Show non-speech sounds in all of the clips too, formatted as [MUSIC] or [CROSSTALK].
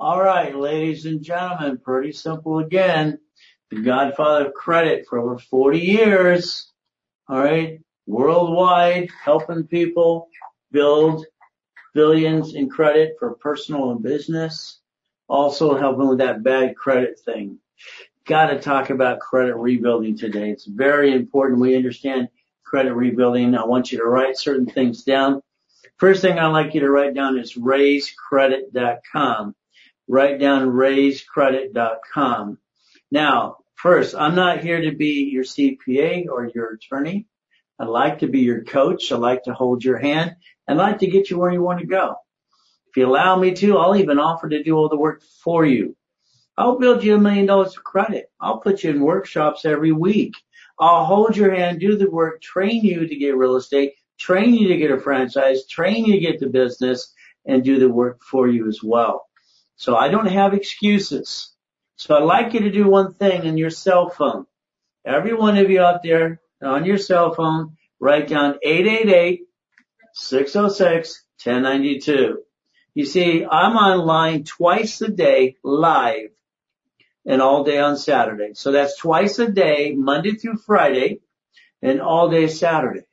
All right, ladies and gentlemen, pretty simple again. The godfather of credit for over 40 years. All right, worldwide, helping people build billions in credit for personal and business. Also helping with that bad credit thing. Got to talk about credit rebuilding today. It's very important we understand credit rebuilding. I want you to write certain things down. First thing I'd like you to write down is rayscredit.com. Write down rayscredit.com. Now, first, I'm not here to be your CPA or your attorney. I'd like to be your coach. I'd like to hold your hand. I'd like to get you where you want to go. If you allow me to, I'll even offer to do all the work for you. I'll build you a million dollars of credit. I'll put you in workshops every week. I'll hold your hand, do the work, train you to get real estate, train you to get a franchise, train you to get the business, and do the work for you as well. So I don't have excuses. So I'd like you to do one thing on your cell phone. Every one of you out there on your cell phone, write down 888-606-1092. You see, I'm online twice a day live and all day on Saturday. So that's twice a day, Monday through Friday and all day Saturday.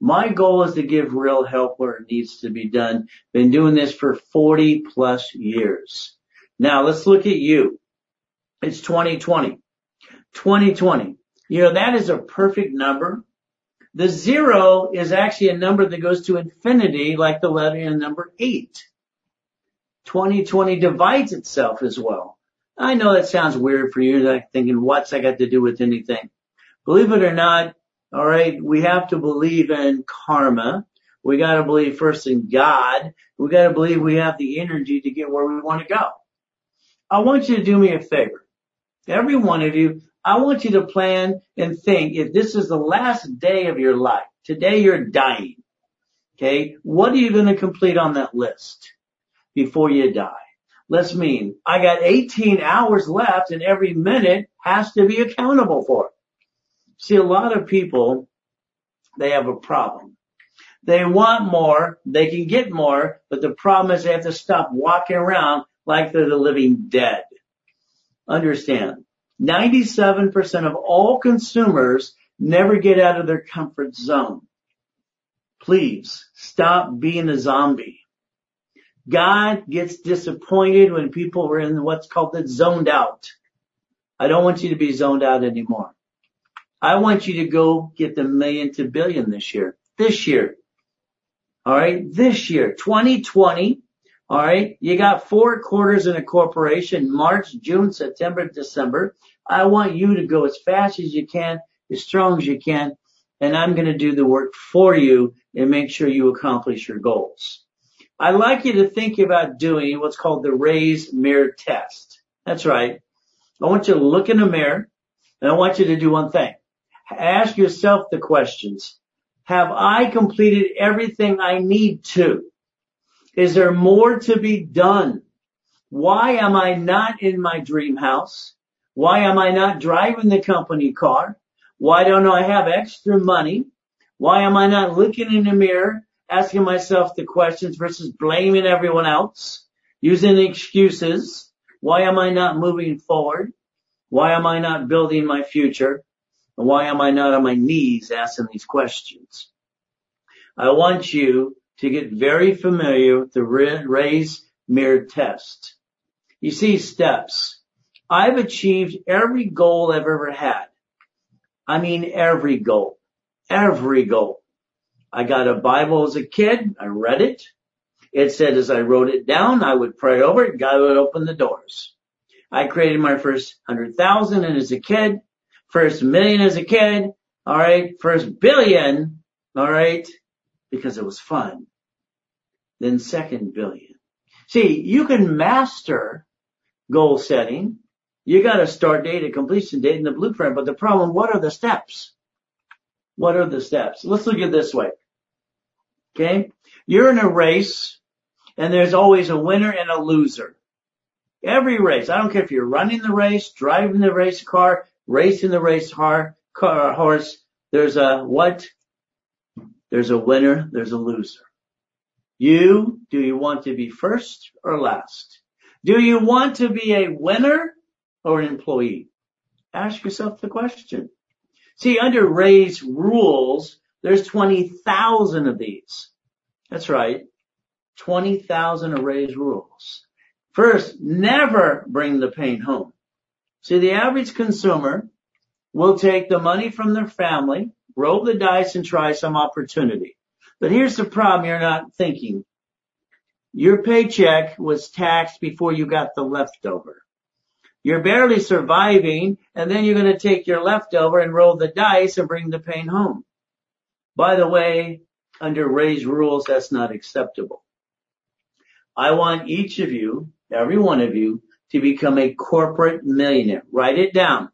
My goal is to give real help where it needs to be done. Been doing this for 40 plus years. Now let's look at you. It's 2020. 2020. You know, that is a perfect number. The zero is actually a number that goes to infinity like the letter in number eight. 2020 divides itself as well. I know that sounds weird for you, like thinking, what's that got to do with anything? Believe it or not, all right, we have to believe in karma. We got to believe first in God. We got to believe we have the energy to get where we want to go. I want you to do me a favor. Every one of you, I want you to plan and think if this is the last day of your life, today you're dying. Okay. What are you going to complete on that list before you die? Let's mean I got 18 hours left and every minute has to be accountable for. See, a lot of people, they have a problem. They want more, they can get more, but the problem is they have to stop walking around like they're the living dead. Understand, 97% of all consumers never get out of their comfort zone. Please stop being a zombie. God gets disappointed when people are in what's called the zoned out. I don't want you to be zoned out anymore. I want you to go get the million to billion this year. This year. All right. This year, 2020. All right. You got four quarters in a corporation, March, June, September, December. I want you to go as fast as you can, as strong as you can, and I'm going to do the work for you and make sure you accomplish your goals. I'd like you to think about doing what's called the raise mirror test. That's right. I want you to look in the mirror and I want you to do one thing ask yourself the questions. Have I completed everything I need to? Is there more to be done? Why am I not in my dream house? Why am I not driving the company car? Why don't I have extra money? Why am I not looking in the mirror, asking myself the questions versus blaming everyone else, using excuses? Why am I not moving forward? Why am I not building my future? Why am I not on my knees asking these questions? I want you to get very familiar with the raise mirror test. You see steps. I've achieved every goal I've ever had. I mean every goal. Every goal. I got a Bible as a kid. I read it. It said as I wrote it down, I would pray over it. God would open the doors. I created my first hundred thousand and as a kid, first million as a kid, all right, first billion, all right, because it was fun. Then second billion. See, you can master goal setting. You got a start date, a completion date, and the blueprint. But the problem, what are the steps? What are the steps? Let's look at this way. Okay. You're in a race and there's always a winner and a loser. Every race. I don't care if you're running the race, driving the race car, racing the race car, car, horse, there's a what? There's a winner, there's a loser. You, do you want to be first or last? Do you want to be a winner or an employee? Ask yourself the question. See, under Ray's rules, there's 20,000 of these. That's right. 20,000 of Ray's rules. First, never bring the pain home. See, the average consumer will take the money from their family, roll the dice and try some opportunity. But here's the problem you're not thinking. Your paycheck was taxed before you got the leftover. You're barely surviving and then you're going to take your leftover and roll the dice and bring the pain home. By the way, under Ray's rules, that's not acceptable. I want each of you, every one of you, to become a corporate millionaire. Write it down.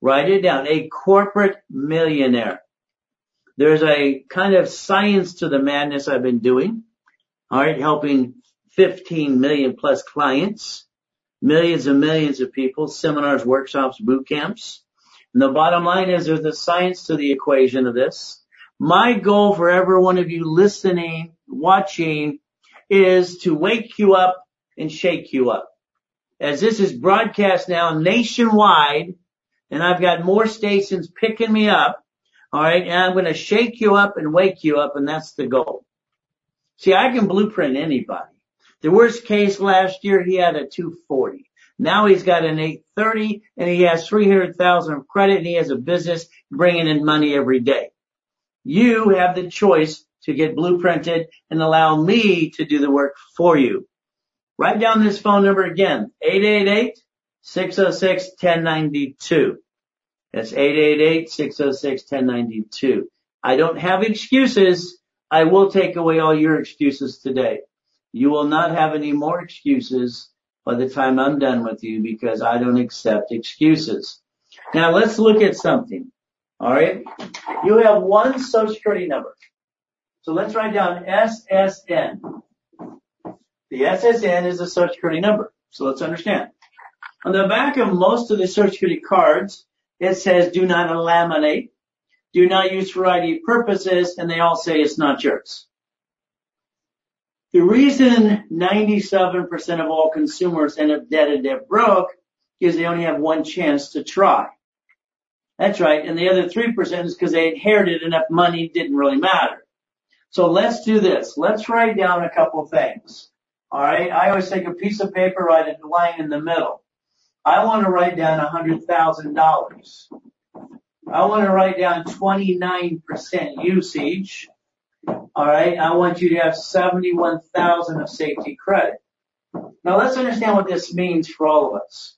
Write it down. A corporate millionaire. There's a kind of science to the madness I've been doing. All right. Helping 15 million plus clients, millions and millions of people, seminars, workshops, boot camps. And the bottom line is there's a science to the equation of this. My goal for every one of you listening, watching is to wake you up and shake you up. As this is broadcast now nationwide, and I've got more stations picking me up, alright, and I'm gonna shake you up and wake you up, and that's the goal. See, I can blueprint anybody. The worst case last year, he had a 240. Now he's got an 830 and he has 300,000 of credit and he has a business bringing in money every day. You have the choice to get blueprinted and allow me to do the work for you. Write down this phone number again, 888-606-1092. That's 888-606-1092. I don't have excuses. I will take away all your excuses today. You will not have any more excuses by the time I'm done with you because I don't accept excuses. Now let's look at something. Alright? You have one social security number. So let's write down SSN. The SSN is a social security number. So let's understand. On the back of most of the social security cards, it says do not laminate, do not use for ID purposes, and they all say it's not yours. The reason 97% of all consumers end up dead and dead broke is they only have one chance to try. That's right. And the other 3% is because they inherited enough money, didn't really matter. So let's do this. Let's write down a couple things. All right. I always take a piece of paper, write a line in the middle. I want to write down a hundred thousand dollars. I want to write down 29% usage. All right. I want you to have 71,000 of safety credit. Now let's understand what this means for all of us.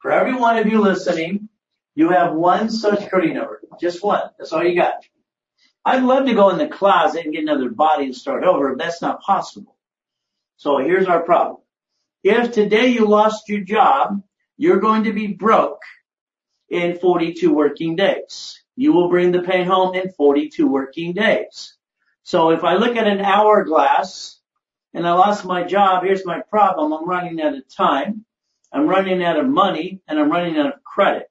For every one of you listening, you have one social security number. Just one. That's all you got. I'd love to go in the closet and get another body and start over, but that's not possible. So here's our problem. If today you lost your job, you're going to be broke in 42 working days. You will bring the pain home in 42 working days. So if I look at an hourglass and I lost my job, here's my problem. I'm running out of time. I'm running out of money and I'm running out of credit.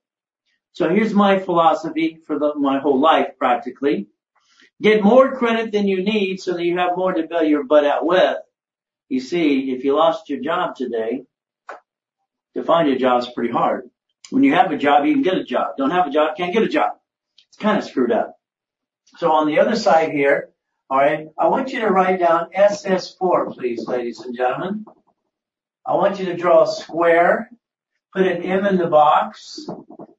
So here's my philosophy for the, my whole life practically. Get more credit than you need so that you have more to bail your butt out with. You see, if you lost your job today, to find a job is pretty hard. When you have a job, you can get a job. Don't have a job, can't get a job. It's kind of screwed up. So on the other side here, alright, I want you to write down SS4, please, ladies and gentlemen. I want you to draw a square, put an M in the box,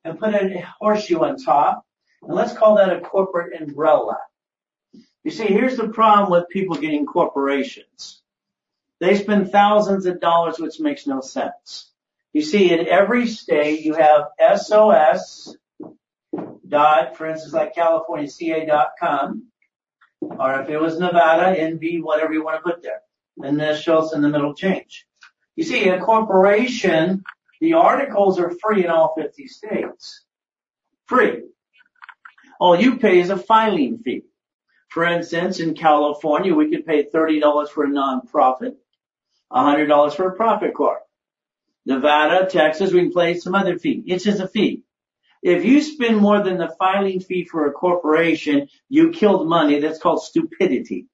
and put a horseshoe on top. And let's call that a corporate umbrella. You see, here's the problem with people getting corporations. They spend thousands of dollars, which makes no sense. You see, in every state, you have SOS dot, for instance, like California, CA.com, or if it was Nevada, NV, whatever you want to put there. And shows in the middle change. You see, a corporation, the articles are free in all 50 states. Free. All you pay is a filing fee. For instance, in California, we could pay $30 for a nonprofit, $100 for a profit corp. Nevada, Texas, we can pay some other fee. It's just a fee. If you spend more than the filing fee for a corporation, you killed money. That's called stupidity.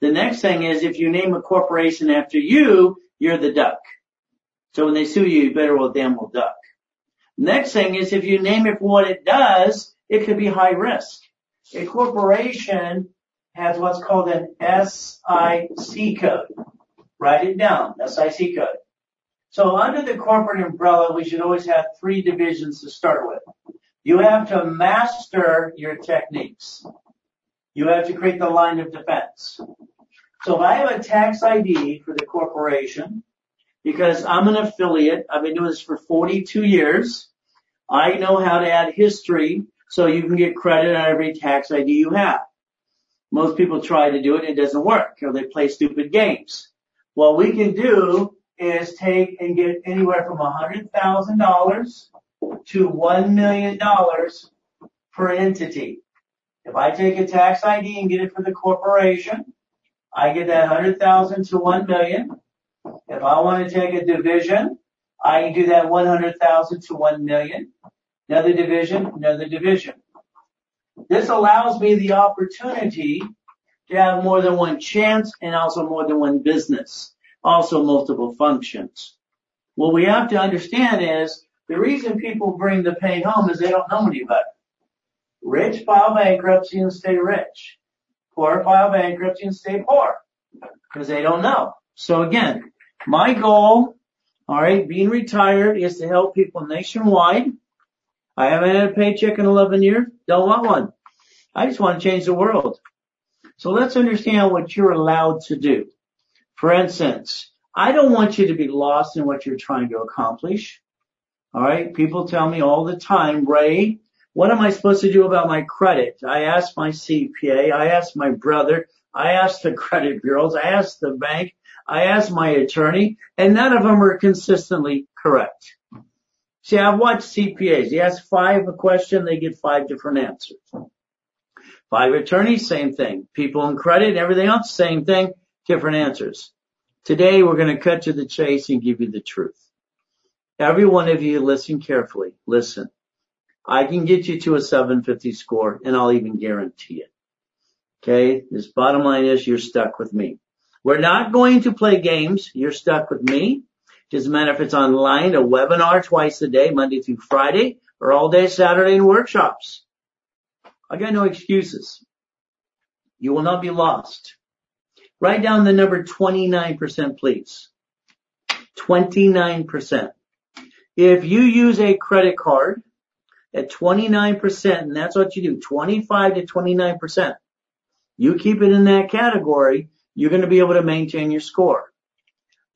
The next thing is if you name a corporation after you, you're the duck. So when they sue you, you better well damn well duck. Next thing is if you name it for what it does, it could be high risk. A corporation has what's called an SIC code. Write it down, SIC code. So under the corporate umbrella, we should always have three divisions to start with. You have to master your techniques. You have to create the line of defense. So if I have a tax ID for the corporation, because I'm an affiliate. I've been doing this for 42 years. I know how to add history so you can get credit on every tax ID you have. Most people try to do it, it doesn't work, or they play stupid games. What we can do is take and get anywhere from $100,000 to $1 million per entity. If I take a tax ID and get it for the corporation, I get that 100,000 to 1 million. If I want to take a division, I can do that 100,000 to 1 million. Another division, another division. This allows me the opportunity to have more than one chance and also more than one business. Also multiple functions. What we have to understand is the reason people bring the pain home is they don't know any better. Rich file bankruptcy and stay rich. Poor file bankruptcy and stay poor. Because they don't know. So again, my goal, alright, being retired is to help people nationwide. I haven't had a paycheck in 11 years. Don't want one. I just want to change the world. So let's understand what you're allowed to do. For instance, I don't want you to be lost in what you're trying to accomplish. Alright, people tell me all the time, Ray, what am I supposed to do about my credit? I asked my CPA, I asked my brother, I asked the [LAUGHS] credit bureaus, I asked the bank, I asked my attorney, and none of them are consistently correct. See, I've watched CPAs. You ask five a question, they get five different answers. Five attorneys, same thing. People in credit, and everything else, same thing, different answers. Today we're going to cut to the chase and give you the truth. Every one of you listen carefully. Listen. I can get you to a 750 score and I'll even guarantee it. Okay. This bottom line is you're stuck with me. We're not going to play games. You're stuck with me. Doesn't matter if it's online, a webinar twice a day, Monday through Friday, or all day Saturday in workshops. I got no excuses. You will not be lost. Write down the number 29%, please. 29%. If you use a credit card at 29%, and that's what you do, 25 to 29%, you keep it in that category, you're going to be able to maintain your score.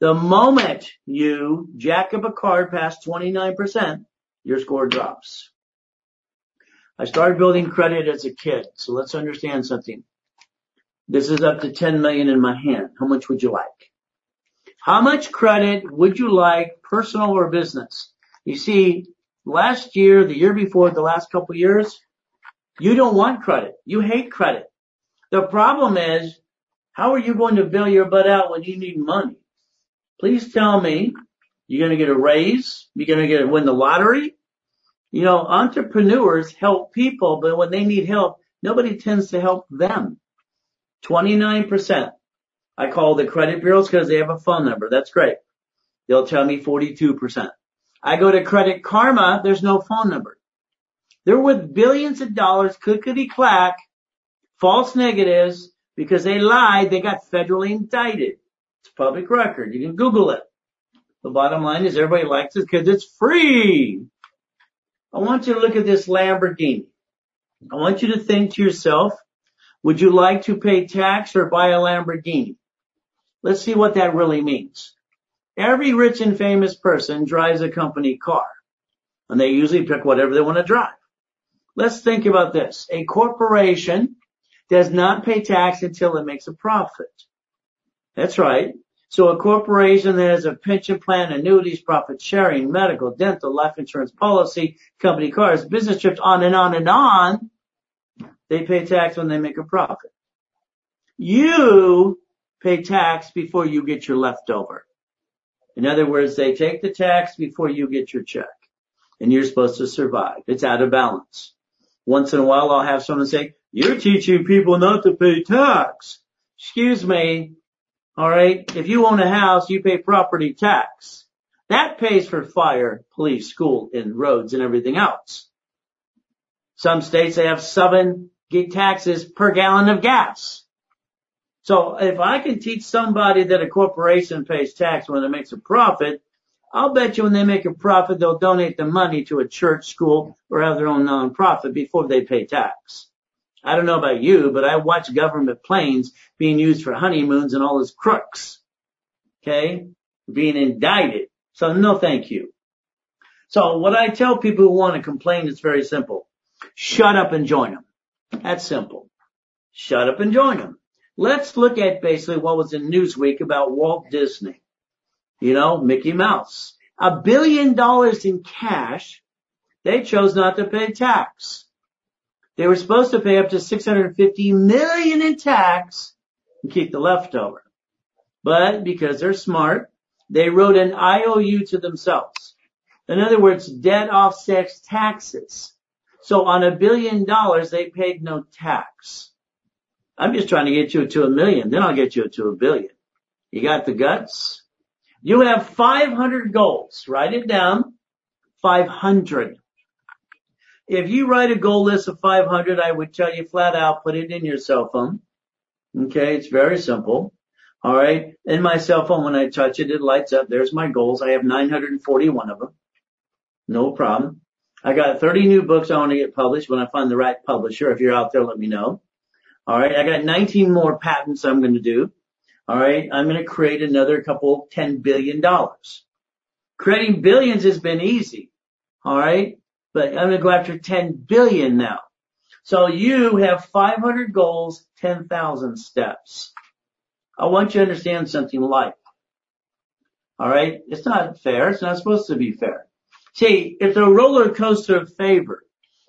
The moment you jack up a card past 29%, your score drops. I started building credit as a kid, so let's understand something. This is up to 10 million in my hand. How much would you like? How much credit would you like, personal or business? You see, last year, the year before, the last couple years, you don't want credit. You hate credit. The problem is how are you going to bill your butt out when you need money? Please tell me you're going to get a raise. You're going to get win the lottery. You know, entrepreneurs help people, but when they need help, nobody tends to help them. 29%. I call the credit bureaus because they have a phone number. That's great. They'll tell me 42%. I go to Credit Karma. There's no phone number. They're worth billions of dollars, clickety clack, false negatives, because they lied, they got federally indicted. It's public record. You can Google it. The bottom line is everybody likes it because it's free. I want you to look at this Lamborghini. I want you to think to yourself, would you like to pay tax or buy a Lamborghini? Let's see what that really means. Every rich and famous person drives a company car and they usually pick whatever they want to drive. Let's think about this. A corporation does not pay tax until it makes a profit. That's right. So a corporation that has a pension plan, annuities, profit sharing, medical, dental, life insurance policy, company cars, business trips, on and on and on, they pay tax when they make a profit. You pay tax before you get your leftover. In other words, they take the tax before you get your check and you're supposed to survive. It's out of balance. Once in a while I'll have someone say, you're teaching people not to pay tax. Excuse me. Alright? If you own a house, you pay property tax. That pays for fire, police, school, and roads and everything else. Some states they have seven taxes per gallon of gas. So if I can teach somebody that a corporation pays tax when it makes a profit, I'll bet you when they make a profit, they'll donate the money to a church, school, or have their own nonprofit before they pay tax. I don't know about you, but I watch government planes being used for honeymoons and all those crooks. Okay? Being indicted. So no thank you. So what I tell people who want to complain is very simple. Shut up and join them. That's simple. Shut up and join them. Let's look at basically what was in Newsweek about Walt Disney. You know, Mickey Mouse. A billion dollars in cash. They chose not to pay tax. They were supposed to pay up to 650 million in tax and keep the leftover. But because they're smart, they wrote an IOU to themselves. In other words, debt offsets taxes. So on a billion dollars, they paid no tax. I'm just trying to get you to a million. Then I'll get you to a billion. You got the guts? You have 500 goals. Write it down. 500. If you write a goal list of 500, I would tell you flat out, put it in your cell phone. Okay. It's very simple. All right. In my cell phone, when I touch it, it lights up. There's my goals. I have 941 of them. No problem. I got 30 new books I want to get published when I find the right publisher. If you're out there, let me know. All right. I got 19 more patents I'm going to do. All right. I'm going to create another couple $10 billion. Creating billions has been easy. All right. But I'm going to go after 10 billion now. So you have 500 goals, 10,000 steps. I want you to understand something like, all right. It's not fair. It's not supposed to be fair. See, it's a roller coaster of favor.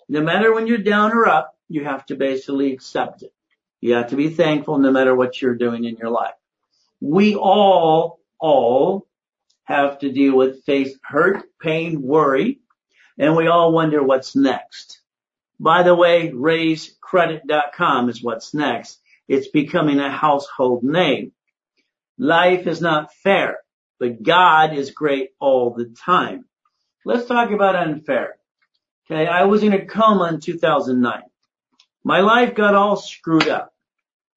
No matter when you're down or up, you have to basically accept it. You have to be thankful no matter what you're doing in your life. We all, all have to deal with face hurt, pain, worry, and we all wonder what's next. By the way, rayscredit.com is what's next. It's becoming a household name. Life is not fair, but God is great all the time. Let's talk about unfair. Okay, I was in a coma in 2009. My life got all screwed up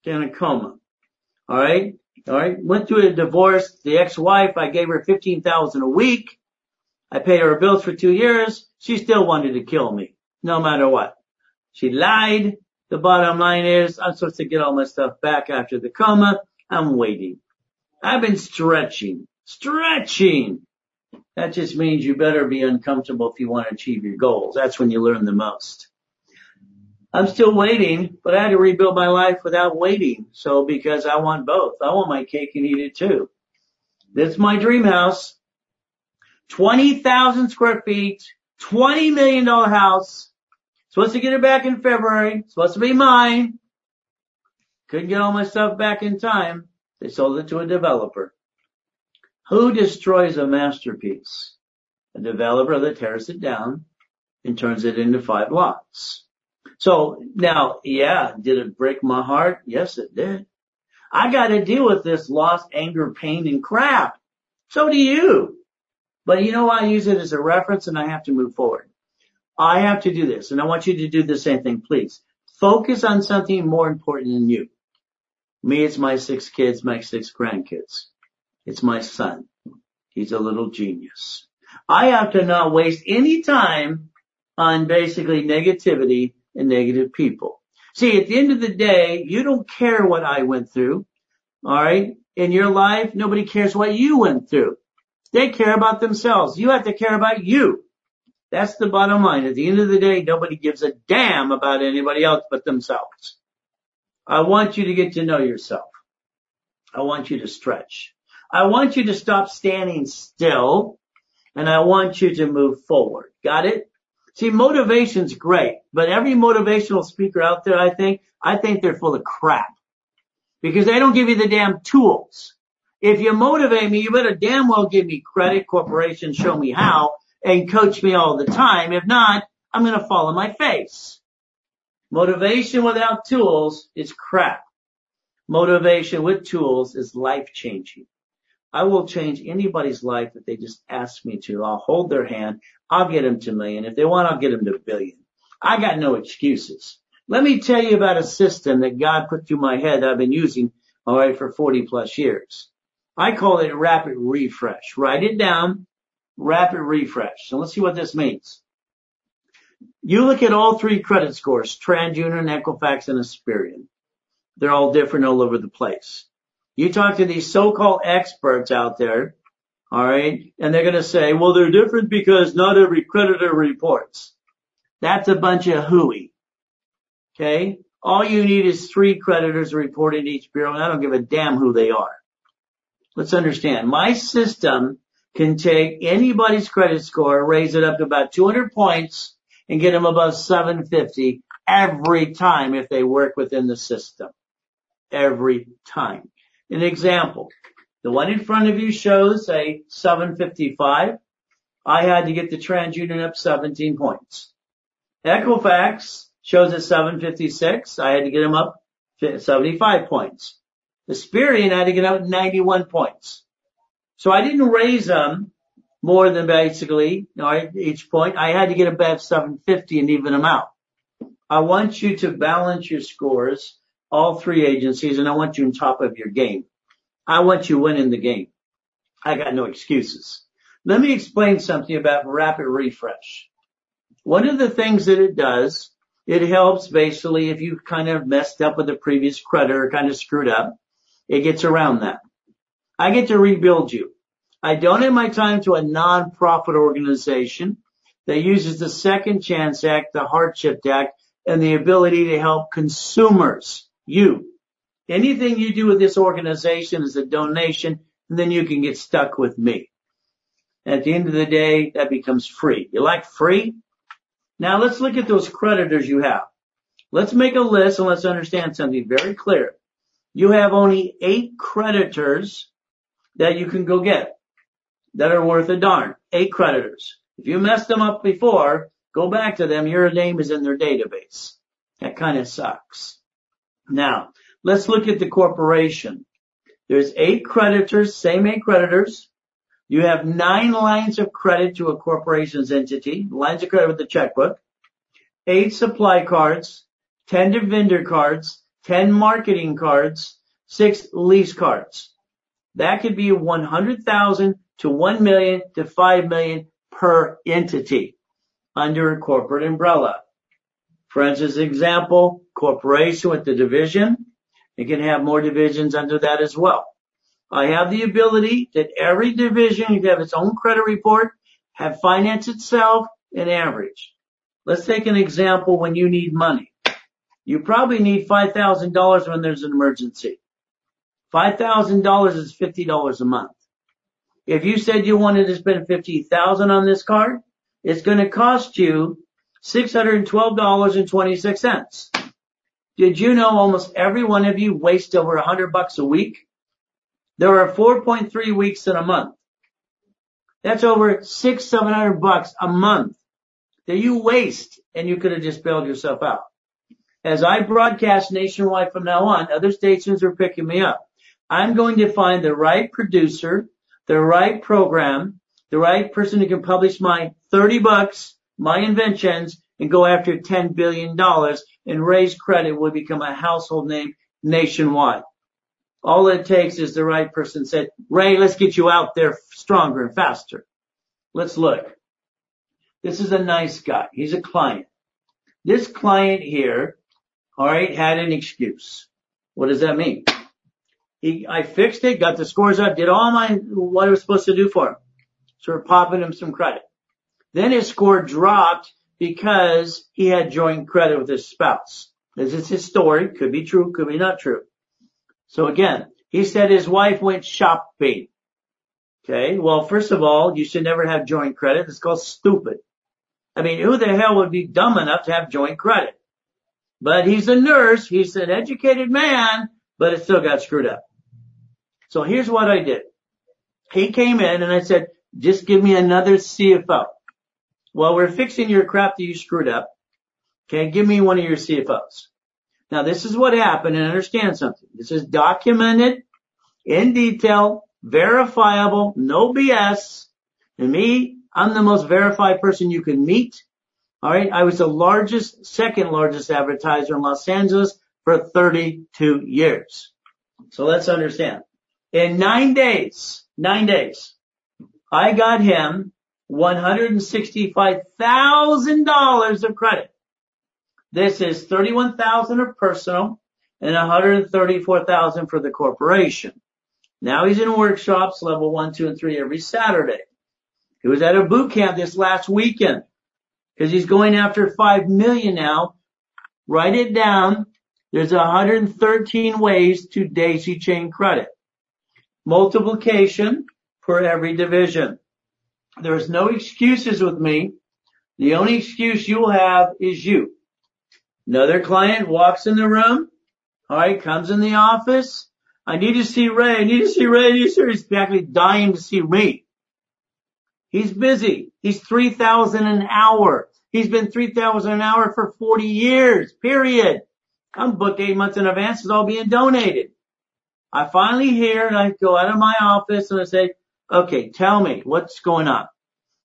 in a coma. All right. All right. Went through a divorce. The ex-wife, I gave her 15,000 a week. I paid her bills for two years. She still wanted to kill me no matter what. She lied. The bottom line is I'm supposed to get all my stuff back after the coma. I'm waiting. I've been stretching, stretching. That just means you better be uncomfortable if you want to achieve your goals. That's when you learn the most. I'm still waiting, but I had to rebuild my life without waiting. So because I want both. I want my cake and eat it too. This is my dream house. 20,000 square feet, $20 million house. Supposed to get it back in February. Supposed to be mine. Couldn't get all my stuff back in time. They sold it to a developer. Who destroys a masterpiece? A developer that tears it down and turns it into five lots. So now, yeah, did it break my heart? Yes, it did. I got to deal with this loss, anger, pain, and crap. So do you. But you know, I use it as a reference and I have to move forward. I have to do this and I want you to do the same thing, please. Focus on something more important than you. Me, it's my six kids, my six grandkids. It's my son. He's a little genius. I have to not waste any time on basically negativity and negative people. See, at the end of the day, you don't care what I went through. All right. In your life, nobody cares what you went through. They care about themselves. You have to care about you. That's the bottom line. At the end of the day, nobody gives a damn about anybody else but themselves. I want you to get to know yourself. I want you to stretch. I want you to stop standing still and I want you to move forward. Got it? See, motivation's great, but every motivational speaker out there, I think, I think they're full of crap. Because they don't give you the damn tools. If you motivate me, you better damn well give me credit, corporation, show me how, and coach me all the time. If not, I'm gonna fall on my face. Motivation without tools is crap. motivation with tools is life changing. I will change anybody's life if they just ask me to. I'll hold their hand. I'll get them to a million. If they want, I'll get them to a billion. I got no excuses. Let me tell you about a system that God put through my head that I've been using all right for 40 plus years. I call it a rapid refresh. Write it down. Rapid refresh. So let's see what this means. You look at all three credit scores, TransUnion, Equifax, and Experian. They're all different all over the place. You talk to these so-called experts out there, all right, and they're going to say, well, they're different because not every creditor reports. That's a bunch of hooey. Okay? All you need is three creditors reporting each bureau, and I don't give a damn who they are. Let's understand. My system can take anybody's credit score, raise it up to about 200 points, and get them above 750 every time if they work within the system. Every time. An example. The one in front of you shows a 755. I had to get the TransUnion up 17 points. Equifax shows a 756. I had to get them up 75 points. Experian I had to get out 91 points. So I didn't raise them more than basically, you know, each point. I had to get above 750 and even them out. I want you to balance your scores, all three agencies, and I want you on top of your game. I want you winning the game. I got no excuses. Let me explain something about rapid refresh. One of the things that it does, it helps basically if you kind of messed up with the previous creditor, kind of screwed up, it gets around that. I get to rebuild you. I donate my time to a non-profit organization that uses the Second Chance Act, the Hardship Act, and the ability to help consumers, you. Anything you do with this organization is a donation, and then you can get stuck with me. At the end of the day, that becomes free. You like free? Now let's look at those creditors you have. Let's make a list and let's understand something very clear. You have only eight creditors that you can go get that are worth a darn. Eight creditors. If you messed them up before, go back to them. Your name is in their database. That kind of sucks. Now, let's look at the corporation. There's eight creditors, same eight creditors. You have nine lines of credit to a corporation's entity, lines of credit with the checkbook, eight supply cards, 10 vendor cards, 10 marketing cards, six lease cards. That could be 100,000 to 1 million to 5 million per entity under a corporate umbrella. For instance, example, corporation with the division. It can have more divisions under that as well. I have the ability that every division can have its own credit report, have finance itself, and average. Let's take an example when you need money. You probably need $5,000 when there's an emergency. $5,000 is $50 a month. If you said you wanted to spend 50000 on this card, it's going to cost you $612.26. Did you know almost every one of you waste over 100 bucks a week? There are 4.3 weeks in a month. That's over six, seven hundred bucks a month that you waste and you could have just bailed yourself out. As I broadcast nationwide from now on, other stations are picking me up. I'm going to find the right producer, the right program, the right person who can publish my 30 bucks, my inventions, and go after $10 billion and Ray's Credit will become a household name nationwide. All it takes is the right person said, Ray, let's get you out there stronger and faster. Let's look. This is a nice guy. He's a client. This client here, all right, had an excuse. What does that mean? He, I fixed it, got the scores up, did all my, what I was supposed to do for him. So we're popping him some credit. Then his score dropped because he had joint credit with his spouse. This is his story. Could be true, could be not true. So again, he said his wife went shopping. Okay. Well, first of all, you should never have joint credit. It's called stupid. I mean, who the hell would be dumb enough to have joint credit? But he's a nurse. He's an educated man, but it still got screwed up. So here's what I did. He came in and I said, just give me another CFO. Well, we're fixing your crap that you screwed up. Okay. Give me one of your CFOs. Now this is what happened and understand something. This is documented in detail, verifiable, no BS. And me, I'm the most verified person you can meet. All right. I was the largest, second largest advertiser in Los Angeles for 32 years. So let's understand. In nine days, nine days, I got him $165,000 of credit. This is 31,000 of personal and 134,000 for the corporation. Now he's in workshops level one, two, and three every Saturday. He was at a boot camp this last weekend because he's going after five million now. Write it down. There's 113 ways to daisy chain credit. Multiplication for every division. There's no excuses with me. The only excuse you'll have is you. Another client walks in the room. All right, comes in the office. I need to see Ray. I need to see Ray. He's actually dying to see me. He's busy. He's 3000 an hour. He's been 3000 an hour for 40 years, period. I'm booked eight months in advance. It's all being donated. I finally hear and I go out of my office and I say, okay, tell me what's going on.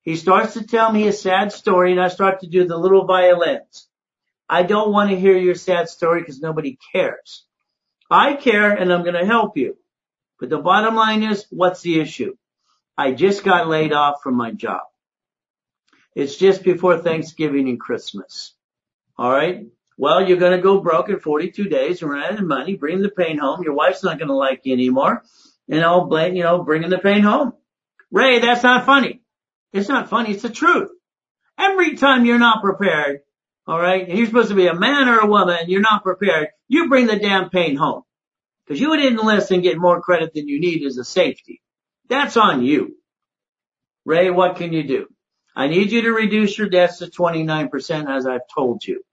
He starts to tell me a sad story and I start to do the little violins. I don't want to hear your sad story because nobody cares. I care and I'm going to help you. But the bottom line is, what's the issue? I just got laid off from my job. It's just before Thanksgiving and Christmas. All right. Well, you're going to go broke in 42 days and run out of money, bring the pain home. Your wife's not going to like you anymore. And I'll blame, you know, bringing the pain home. Ray, that's not funny. It's not funny. It's the truth. Every time you're not prepared, all right, and you're supposed to be a man or a woman, and you're not prepared, you bring the damn pain home. Because you didn't list and get more credit than you need as a safety. That's on you. Ray, what can you do? I need you to reduce your debts to 29% as I've told you.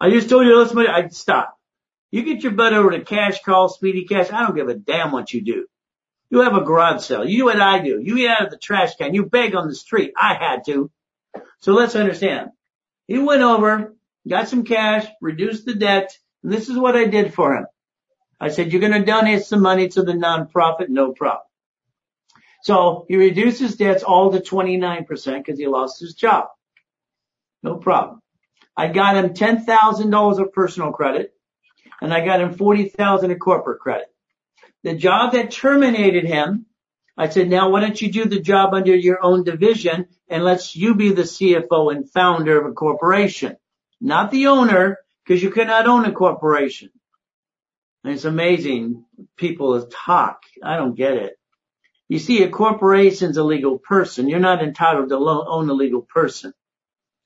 I just told you, let's, I'd stop. You get your butt over to cash call, speedy cash. I don't give a damn what you do. You have a garage sale. You do what I do. You eat out of the trash can. You beg on the street. I had to. So let's understand. He went over, got some cash, reduced the debt, and this is what I did for him. I said, you're going to donate some money to the nonprofit, no problem. So he reduced his debts all to 29% because he lost his job. No problem. I got him $10,000 of personal credit and I got him 40,000 of corporate credit. The job that terminated him, I said, now why don't you do the job under your own division and let's you be the CFO and founder of a corporation, not the owner, because you cannot own a corporation. And it's amazing people talk. I don't get it. You see, a corporation's a legal person. You're not entitled to own a legal person.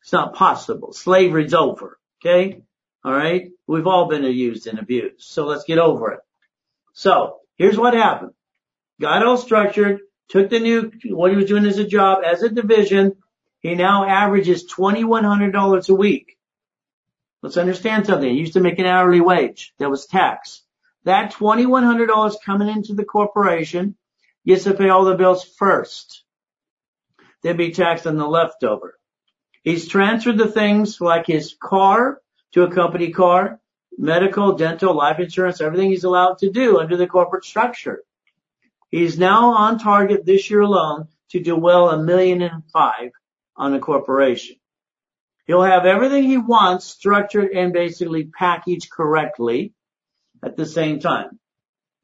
It's not possible. Slavery's over. Okay? All right? We've all been abused and abused. So let's get over it. So here's what happened. Got all structured, took the new, what he was doing as a job, as a division. He now averages $2,100 a week. Let's understand something. He used to make an hourly wage. That was tax. That $2,100 coming into the corporation gets to pay all the bills first. Then be taxed on the leftover. He's transferred the things like his car to a company car, medical, dental, life insurance, everything he's allowed to do under the corporate structure. He's now on target this year alone to do well a million and five on a corporation. He'll have everything he wants structured and basically packaged correctly at the same time.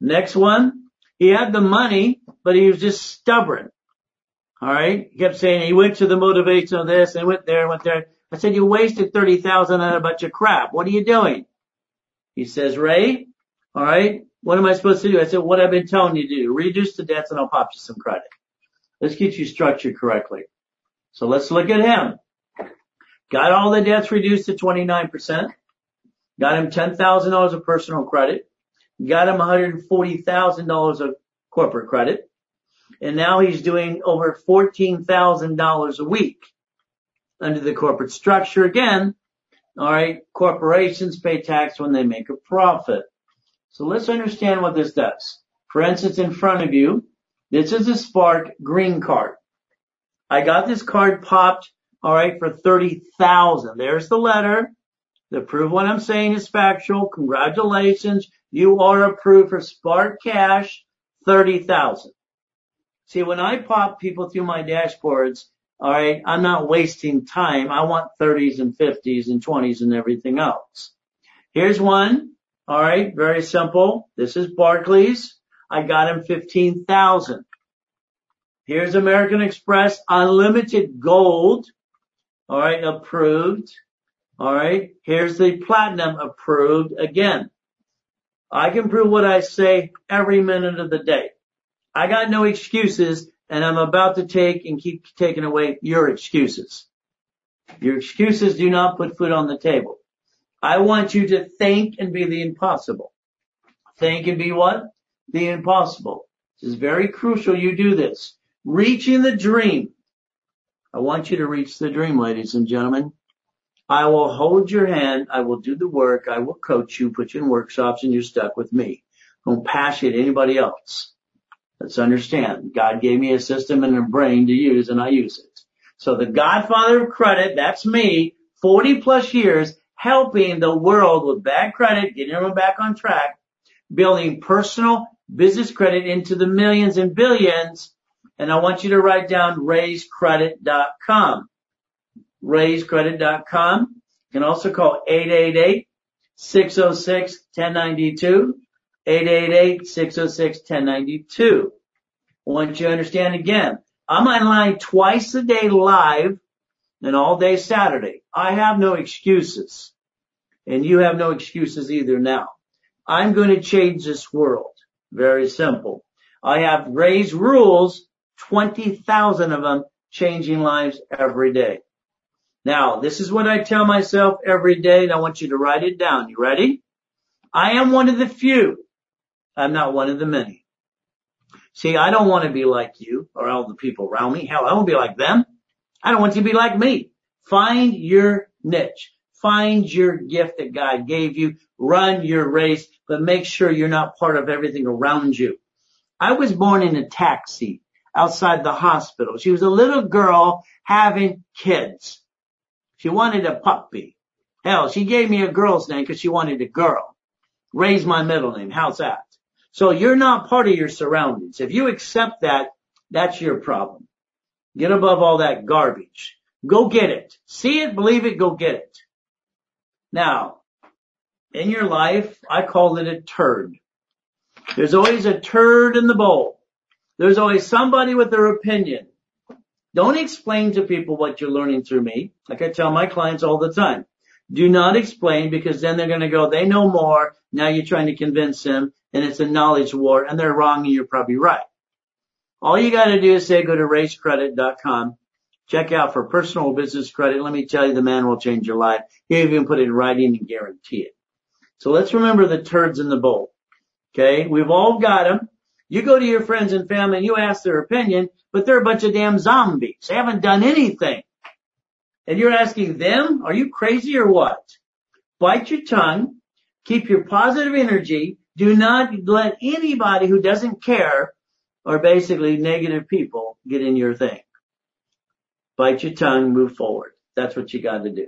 Next one, he had the money, but he was just stubborn. All right. He kept saying he went to the motivation of this and went there and went there. I said, you wasted 30,000 on a bunch of crap. What are you doing? He says, Ray, all right, what am I supposed to do? I said, what I've been telling you to do, reduce the debts and I'll pop you some credit. Let's get you structured correctly. So let's look at him. Got all the debts reduced to 29%. Got him $10,000 of personal credit. Got him $140,000 of corporate credit. And now he's doing over $14,000 a week under the corporate structure. Again, all right, corporations pay tax when they make a profit. So let's understand what this does. For instance, in front of you, this is a Spark green card. I got this card popped, all right, for 30,000. There's the letter. To prove what I'm saying is factual, congratulations. You are approved for Spark Cash 30,000. See, when I pop people through my dashboards, all right, I'm not wasting time. I want 30s and 50s and 20s and everything else. Here's one. All right, very simple. This is Barclays. I got him 15,000. Here's American Express Unlimited Gold. All right, approved. All right, here's the Platinum approved again. I can prove what I say every minute of the day. I got no excuses and I'm about to take and keep taking away your excuses. Your excuses do not put food on the table. I want you to think and be the impossible. Think and be what? The impossible. This is very crucial you do this. Reaching the dream. I want you to reach the dream, ladies and gentlemen. I will hold your hand. I will do the work. I will coach you, put you in workshops, and you're stuck with me. Don't pass you to anybody else. Let's understand. God gave me a system and a brain to use, and I use it. So the godfather of credit, that's me, 40 plus years, helping the world with bad credit, getting everyone back on track, building personal business credit into the millions and billions. And I want you to write down rayscredit.com rayscredit.com. You can also call 888-606-1092, 888-606-1092. Once you understand again, I'm online twice a day live and all day Saturday. I have no excuses and you have no excuses either now. I'm going to change this world. Very simple. I have raised rules, 20,000 of them changing lives every day. Now, this is what I tell myself every day, and I want you to write it down. You ready? I am one of the few. I'm not one of the many. See, I don't want to be like you or all the people around me. Hell, I don't be like them. I don't want you to be like me. Find your niche. Find your gift that God gave you. Run your race, but make sure you're not part of everything around you. I was born in a taxi outside the hospital. She was a little girl having kids. She wanted a puppy. Hell, she gave me a girl's name because she wanted a girl. Ray's my middle name. How's that? So you're not part of your surroundings. If you accept that, that's your problem. Get above all that garbage. Go get it. See it, believe it, go get it. Now, in your life, I call it a turd. There's always a turd in the bowl. There's always somebody with their opinion. Don't explain to people what you're learning through me. Like I tell my clients all the time. Do not explain because then they're going to go, they know more. Now you're trying to convince them and it's a knowledge war and they're wrong and you're probably right. All you got to do is say go to rayscredit.com. Check out for personal business credit. Let me tell you, the man will change your life. He even put it in writing and guarantee it. So let's remember the turds in the bowl. Okay. We've all got them. You go to your friends and family and you ask their opinion, but they're a bunch of damn zombies. They haven't done anything. And you're asking them, are you crazy or what? Bite your tongue, keep your positive energy, do not let anybody who doesn't care or basically negative people get in your thing. Bite your tongue, move forward. That's what you got to do.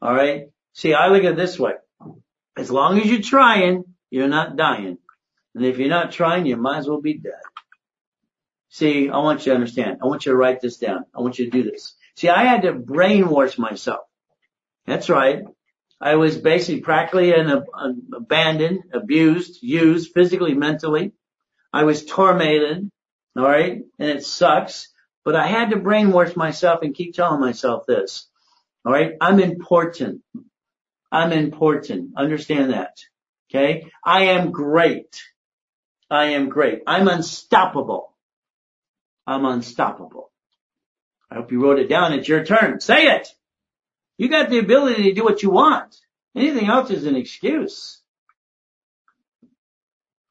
All right. See, I look at it this way. As long as you're trying, you're not dying. And if you're not trying, you might as well be dead. See, I want you to understand. I want you to write this down. I want you to do this. See, I had to brainwash myself. That's right. I was basically practically an, abandoned, abused, used physically, mentally. I was tormented. All right. And it sucks, but I had to brainwash myself and keep telling myself this. All right. I'm important. I'm important. Understand that. Okay. I am great. I am great. I'm unstoppable. I'm unstoppable. I hope you wrote it down. It's your turn. Say it. You got the ability to do what you want. Anything else is an excuse.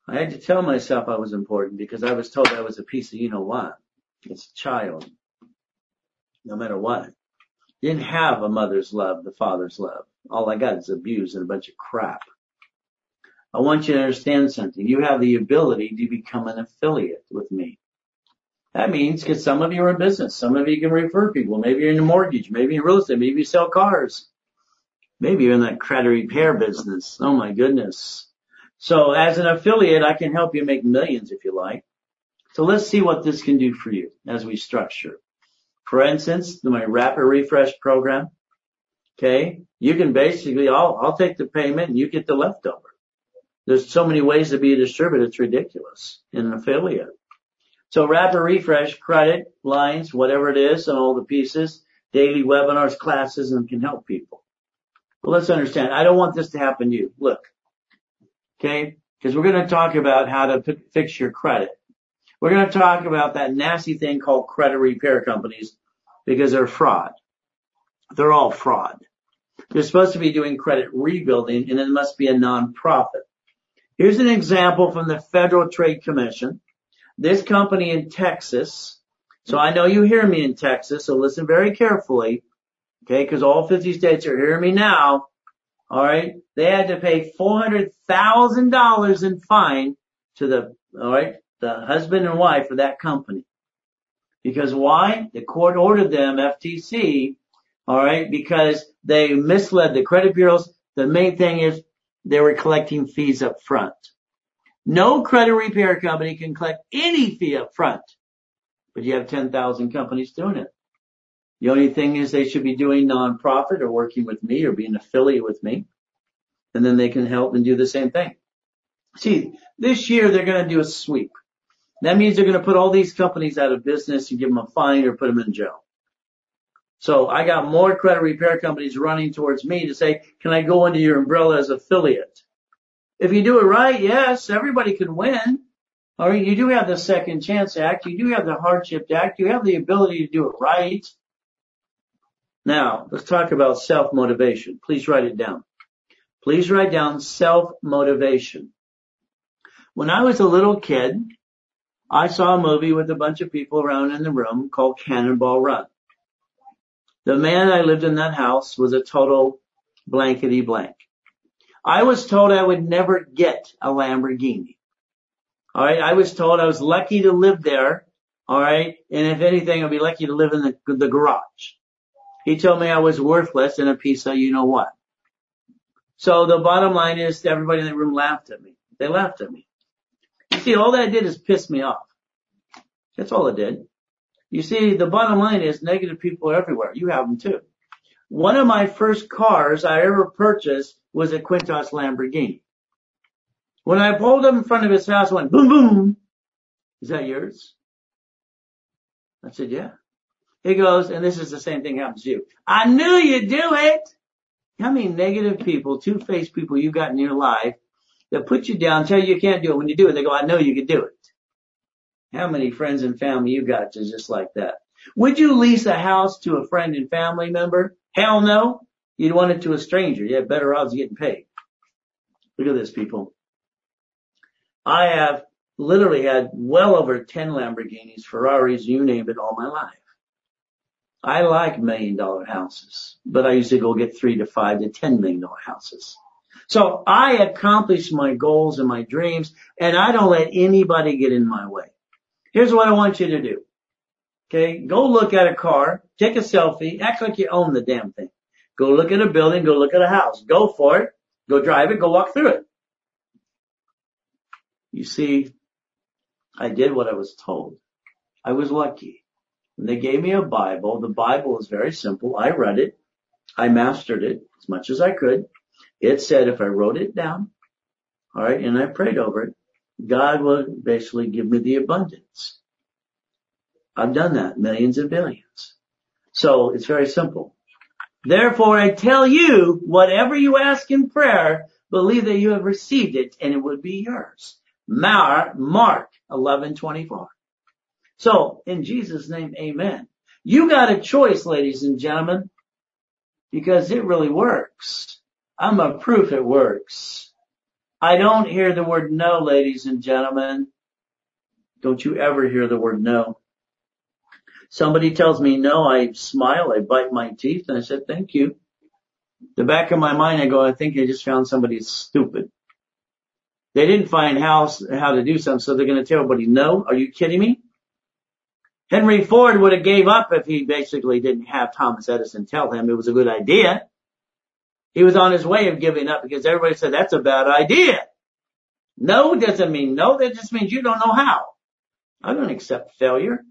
I had to tell myself I was important because I was told I was a piece of you know what. It's a child. No matter what. Didn't have a mother's love, the father's love. All I got is abuse and a bunch of crap. I want you to understand something. You have the ability to become an affiliate with me. That means because some of you are in business. Some of you can refer people. Maybe you're in the mortgage. Maybe in real estate. Maybe you sell cars. Maybe you're in that credit repair business. Oh my goodness. So as an affiliate, I can help you make millions if you like. So let's see what this can do for you as we structure. For instance, my rapid refresh program. Okay. You can basically, I'll, I'll take the payment and you get the leftover. There's so many ways to be a distributor. It's ridiculous in affiliate. So rapid refresh, credit, lines, whatever it is, and all the pieces, daily webinars, classes, and can help people. But let's understand, I don't want this to happen to you. Look, okay? Because we're going to talk about how to p- fix your credit. We're going to talk about that nasty thing called credit repair companies because they're fraud. They're all fraud. They're supposed to be doing credit rebuilding and it must be a nonprofit. Here's an example from the Federal Trade Commission. This company in Texas. So I know you hear me in Texas, so listen very carefully. Okay, because all 50 states are hearing me now. All right. They had to pay $400,000 in fine to the, all right, the husband and wife of that company. Because why? The court ordered them, FTC, all right, because they misled the credit bureaus. The main thing is they were collecting fees up front. No credit repair company can collect any fee up front, but you have 10,000 companies doing it. The only thing is they should be doing nonprofit or working with me or being affiliate with me. And then they can help and do the same thing. See, this year they're going to do a sweep. That means they're going to put all these companies out of business and give them a fine or put them in jail. So I got more credit repair companies running towards me to say, can I go under your umbrella as affiliate? If you do it right, yes, everybody can win. All right, you do have the second chance act. You do have the hardship act. You have the ability to do it right. Now, let's talk about self-motivation. Please write it down. Please write down self-motivation. When I was a little kid, I saw a movie with a bunch of people around in the room called Cannonball Run. The man I lived in that house was a total blankety blank. I was told I would never get a Lamborghini. All right. I was told I was lucky to live there. All right. And if anything, I'd be lucky to live in the, the garage. He told me I was worthless and a piece of you know what. So the bottom line is everybody in the room laughed at me. They laughed at me. You see, all that did is piss me off. That's all it did. You see, the bottom line is negative people are everywhere. You have them too. One of my first cars I ever purchased was a Quintos Lamborghini. When I pulled up in front of his house, I went boom, boom. Is that yours? I said, yeah. He goes, and this is the same thing happens to you. I knew you'd do it. How many negative people, two-faced people you got in your life that put you down, tell you you can't do it. When you do it, they go, I know you can do it. How many friends and family you got to just like that? Would you lease a house to a friend and family member? Hell no. You'd want it to a stranger. You have better odds of getting paid. Look at this, people. I have literally had well over 10 Lamborghinis, Ferraris, you name it, all my life. I like million dollar houses, but I usually go get three to five to ten million dollar houses. So I accomplish my goals and my dreams and I don't let anybody get in my way. Here's what I want you to do. Okay. Go look at a car, take a selfie, act like you own the damn thing. Go look at a building, go look at a house, go for it, go drive it, go walk through it. You see, I did what I was told. I was lucky. They gave me a Bible, the Bible is very simple. I read it. I mastered it as much as I could. It said if I wrote it down, all right, and I prayed over it, God will basically give me the abundance. I've done that millions and billions. So it's very simple. Therefore I tell you, whatever you ask in prayer, believe that you have received it and it would be yours. Mark, Mark 11:24. So in Jesus name, amen. You got a choice, ladies and gentlemen, because it really works. I'm a proof it works. I don't hear the word no, ladies and gentlemen. Don't you ever hear the word no. Somebody tells me no, I smile, I bite my teeth, and I said, thank you. The back of my mind, I go, I think I just found somebody stupid. They didn't find how, how to do something, so they're going to tell everybody no. Are you kidding me? Henry Ford would have gave up if he basically didn't have Thomas Edison tell him it was a good idea. He was on his way of giving up because everybody said that's a bad idea. No doesn't mean no. That just means you don't know how. I don't accept failure.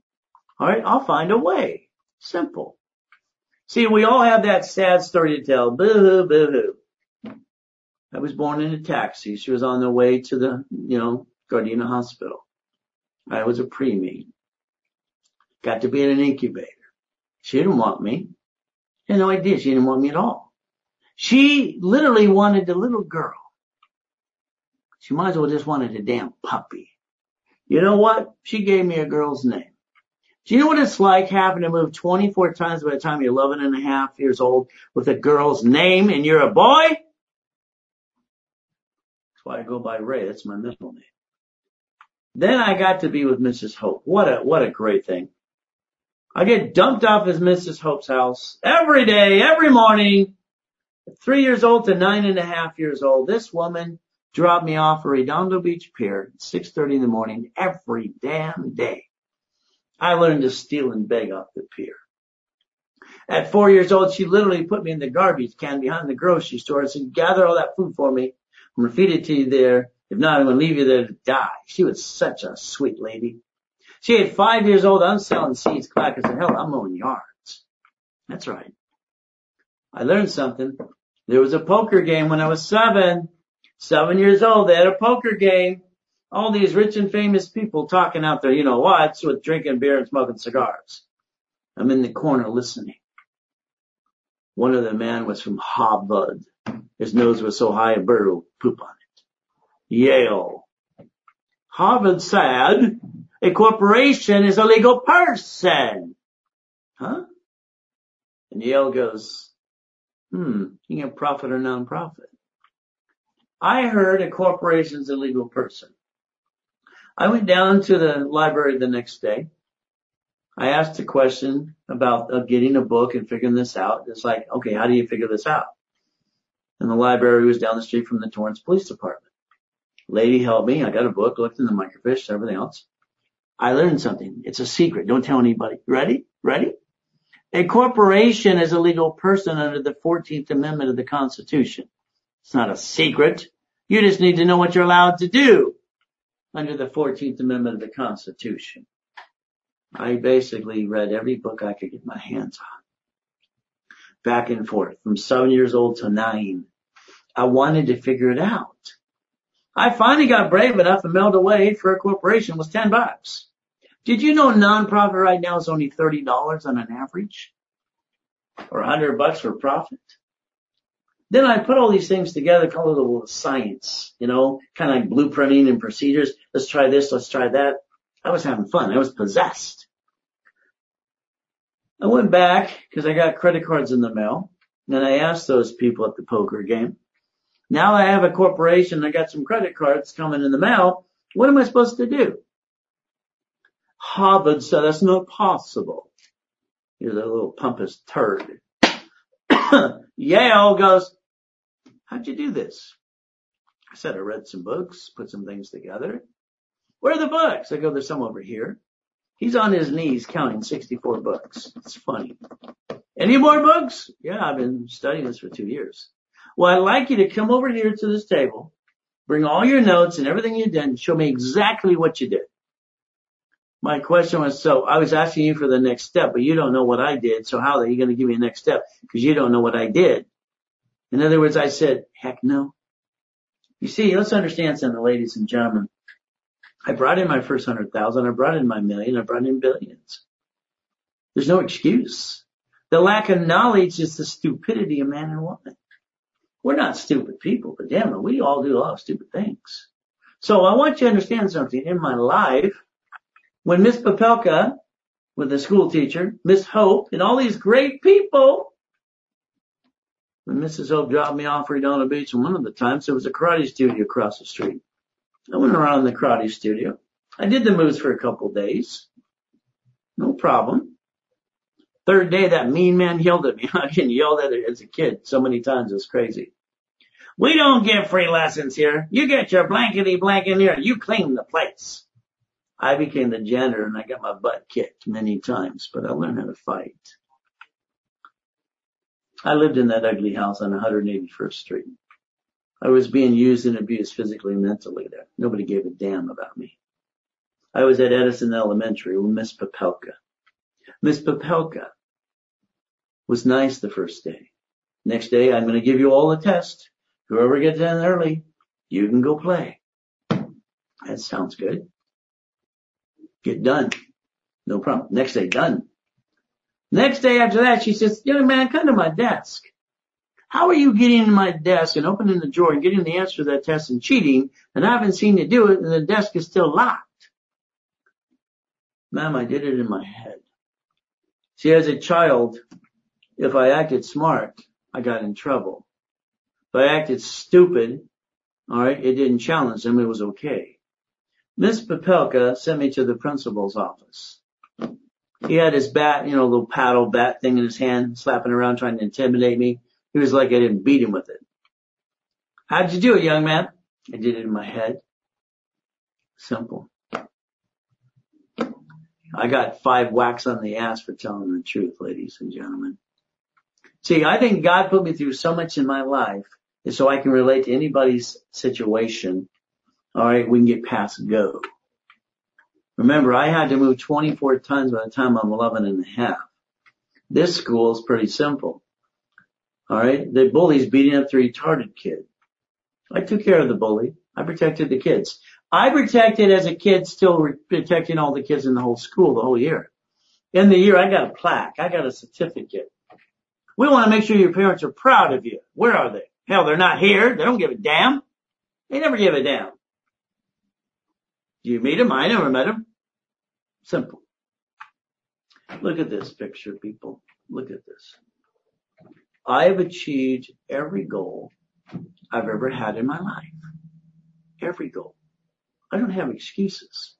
All right. I'll find a way. Simple. See, we all have that sad story to tell. Boo-hoo, boo-hoo. I was born in a taxi. She was on the way to the, you know, Gardena Hospital. I was a preemie. Got to be in an incubator. She didn't want me. She had no idea. She didn't want me at all. She literally wanted a little girl. She might as well just wanted a damn puppy. You know what? She gave me a girl's name. Do you know what it's like having to move 24 times by the time you're 11 and a half years old with a girl's name and you're a boy? That's why I go by Ray. That's my middle name. Then I got to be with Mrs. Hope. What a, what a great thing. I get dumped off at Mrs. Hope's house every day, every morning. Three years old to nine and a half years old. This woman dropped me off at Redondo Beach Pier at 6.30 in the morning every damn day. I learned to steal and beg off the pier. At four years old, she literally put me in the garbage can behind the grocery store and said, gather all that food for me. I'm going to feed it to you there. If not, I'm going to leave you there to die. She was such a sweet lady. She had five years old. I'm selling seeds, clackers, and hell, I'm mowing yards. That's right. I learned something. There was a poker game when I was seven. Seven years old. They had a poker game. All these rich and famous people talking out there, you know what, with drinking beer and smoking cigars. I'm in the corner listening. One of the men was from Harvard. His nose was so high a bird would poop on it. Yale. Harvard said a corporation is a legal person. Huh? And Yale goes, hmm, you can profit or non-profit. I heard a corporation is a legal person. I went down to the library the next day. I asked a question about uh, getting a book and figuring this out. It's like, okay, how do you figure this out? And the library was down the street from the Torrance Police Department. Lady helped me. I got a book, looked in the microfiche, everything else. I learned something. It's a secret. Don't tell anybody. Ready? Ready? A corporation is a legal person under the 14th Amendment of the Constitution. It's not a secret. You just need to know what you're allowed to do under the 14th Amendment of the Constitution. I basically read every book I could get my hands on. Back and forth from seven years old to nine. I wanted to figure it out. I finally got brave enough and mailed away for a corporation was 10 bucks. Did you know nonprofit right now is only $30 on an average? Or 100 bucks for profit? Then I put all these things together, call it a little science, you know, kind of like blueprinting and procedures. Let's try this, let's try that. I was having fun. I was possessed. I went back because I got credit cards in the mail and I asked those people at the poker game, now I have a corporation, I got some credit cards coming in the mail. What am I supposed to do? Harvard said that's not possible. You're the little pompous turd. [COUGHS] Yale goes, how'd you do this? I said, I read some books, put some things together. Where are the books? I go, there's some over here. He's on his knees counting 64 books. It's funny. Any more books? Yeah, I've been studying this for two years. Well, I'd like you to come over here to this table, bring all your notes and everything you did and show me exactly what you did. My question was, so I was asking you for the next step, but you don't know what I did. So how are you going to give me a next step? Because you don't know what I did. In other words, I said, heck no. You see, let's understand something, ladies and gentlemen. I brought in my first hundred thousand. I brought in my million. I brought in billions. There's no excuse. The lack of knowledge is the stupidity of man and woman. We're not stupid people, but damn it, we all do a lot of stupid things. So I want you to understand something. In my life, when Miss Papelka, with the school teacher, Miss Hope, and all these great people, when Mrs. Hope dropped me off Redondo Beach, and one of the times there was a karate studio across the street. I went around the karate studio. I did the moves for a couple days. No problem. Third day, that mean man yelled at me. [LAUGHS] I can yell at as a kid so many times. It's crazy. We don't give free lessons here. You get your blankety blank in here. You clean the place. I became the janitor and I got my butt kicked many times, but I learned how to fight. I lived in that ugly house on 181st Street. I was being used and abused physically and mentally there. Nobody gave a damn about me. I was at Edison Elementary with Miss Papelka. Miss Papelka was nice the first day. Next day, I'm going to give you all a test. Whoever gets in early, you can go play. That sounds good. Get done. No problem. Next day, done. Next day after that, she says, young man, come to my desk. How are you getting in my desk and opening the drawer and getting the answer to that test and cheating and I haven't seen you do it and the desk is still locked? Ma'am, I did it in my head. See, as a child, if I acted smart, I got in trouble. If I acted stupid, alright, it didn't challenge them, it was okay. Miss Papelka sent me to the principal's office. He had his bat, you know, little paddle bat thing in his hand, slapping around trying to intimidate me. He was like I didn't beat him with it. How'd you do it, young man? I did it in my head. Simple. I got five whacks on the ass for telling the truth, ladies and gentlemen. See, I think God put me through so much in my life so I can relate to anybody's situation. All right, we can get past go. Remember, I had to move 24 tons by the time I'm 11 and a half. This school is pretty simple. All right, the bully's beating up the retarded kid. I took care of the bully. I protected the kids. I protected as a kid, still protecting all the kids in the whole school the whole year. In the year, I got a plaque. I got a certificate. We want to make sure your parents are proud of you. Where are they? Hell, they're not here. They don't give a damn. They never give a damn. You meet them? I never met them. Simple. Look at this picture, people. Look at this. I have achieved every goal I've ever had in my life. Every goal. I don't have excuses.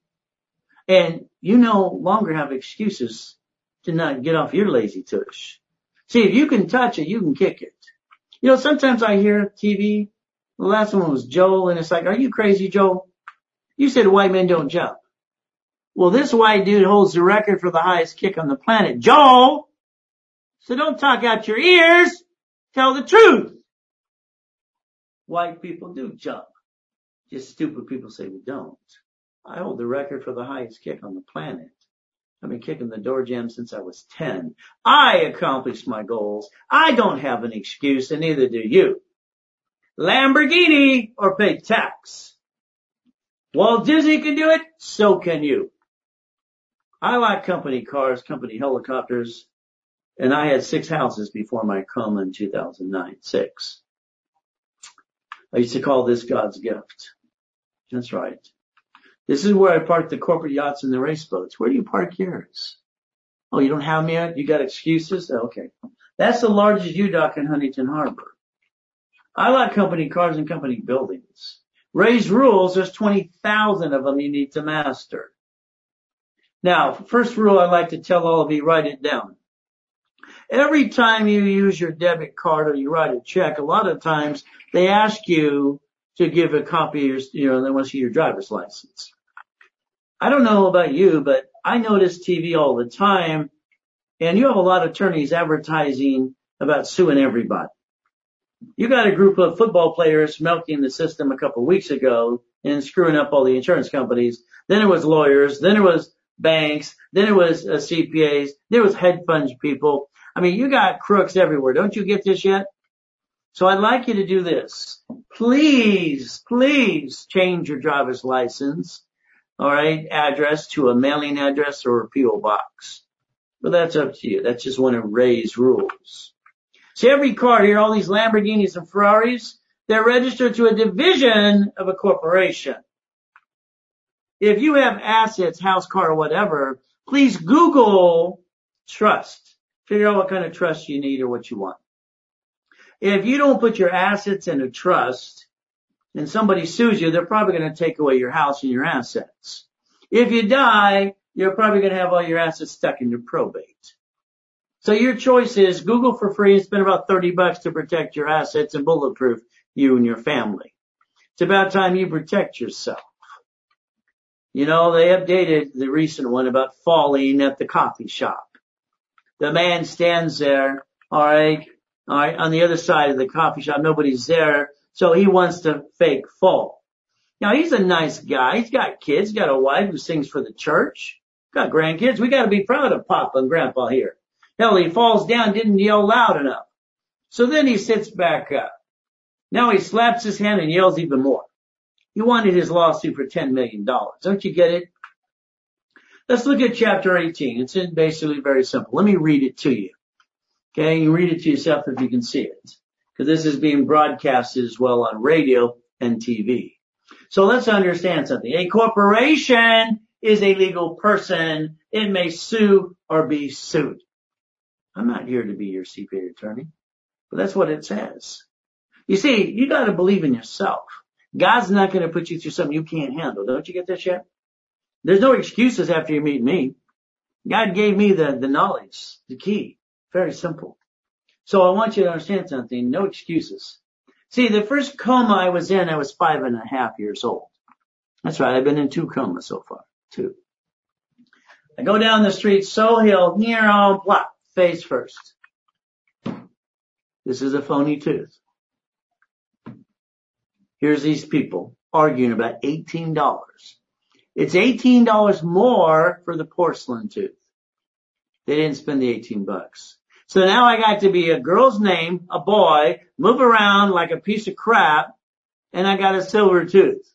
And you no longer have excuses to not get off your lazy tush. See, if you can touch it, you can kick it. You know, sometimes I hear TV. The last one was Joel, and it's like, are you crazy, Joel? You said white men don't jump. Well, this white dude holds the record for the highest kick on the planet. Joel! So don't talk out your ears. Tell the truth. White people do jump. Just stupid people say we don't. I hold the record for the highest kick on the planet. I've been kicking the door jam since I was 10. I accomplished my goals. I don't have an excuse and neither do you. Lamborghini or pay tax. Walt Disney can do it, so can you. I like company cars, company helicopters, and I had six houses before my coma in 2009. Six. I used to call this God's gift. That's right. This is where I park the corporate yachts and the race boats. Where do you park yours? Oh, you don't have them yet? You got excuses? Oh, okay. That's the largest U-Dock in Huntington Harbor. I like company cars and company buildings. Ray's rules, there's 20,000 of them you need to master. Now, first rule I'd like to tell all of you, write it down. Every time you use your debit card or you write a check, a lot of times they ask you to give a copy of your, you know, they want to see your driver's license. I don't know about you, but I notice TV all the time and you have a lot of attorneys advertising about suing everybody. You got a group of football players milking the system a couple of weeks ago and screwing up all the insurance companies. Then it was lawyers. Then it was banks. Then it was uh, CPAs. There was hedge fund people. I mean, you got crooks everywhere. Don't you get this yet? So I'd like you to do this. Please, please change your driver's license all right, address to a mailing address or a PO box. But that's up to you. That's just one of Ray's rules. See, every car here, all these Lamborghinis and Ferraris, they're registered to a division of a corporation. If you have assets, house, car, or whatever, please Google trust. Figure out what kind of trust you need or what you want. If you don't put your assets in a trust, and somebody sues you, they're probably going to take away your house and your assets. If you die, you're probably going to have all your assets stuck in your probate. So your choice is Google for free and spend about 30 bucks to protect your assets and bulletproof you and your family. It's about time you protect yourself. You know, they updated the recent one about falling at the coffee shop. The man stands there, alright, All right, on the other side of the coffee shop, nobody's there, so he wants to fake fall. Now he's a nice guy. He's got kids, he's got a wife who sings for the church, got grandkids. We got to be proud of Papa and Grandpa here. Hell, he falls down, didn't yell loud enough. So then he sits back up. Now he slaps his hand and yells even more. He wanted his lawsuit for $10 million. Don't you get it? Let's look at chapter 18. It's basically very simple. Let me read it to you. Okay, you read it to yourself if you can see it. Because this is being broadcasted as well on radio and TV. So let's understand something. A corporation is a legal person. It may sue or be sued. I'm not here to be your CPA attorney, but that's what it says. You see, you gotta believe in yourself. God's not gonna put you through something you can't handle. Don't you get this yet? There's no excuses after you meet me. God gave me the, the knowledge, the key. Very simple. So I want you to understand something. No excuses. See, the first coma I was in, I was five and a half years old. That's right. I've been in two comas so far. Two. I go down the street, Sohill, near oh, on plop, face first. This is a phony tooth. Here's these people arguing about $18. It's $18 more for the porcelain tooth. They didn't spend the 18 bucks. So now I got to be a girl's name, a boy, move around like a piece of crap, and I got a silver tooth.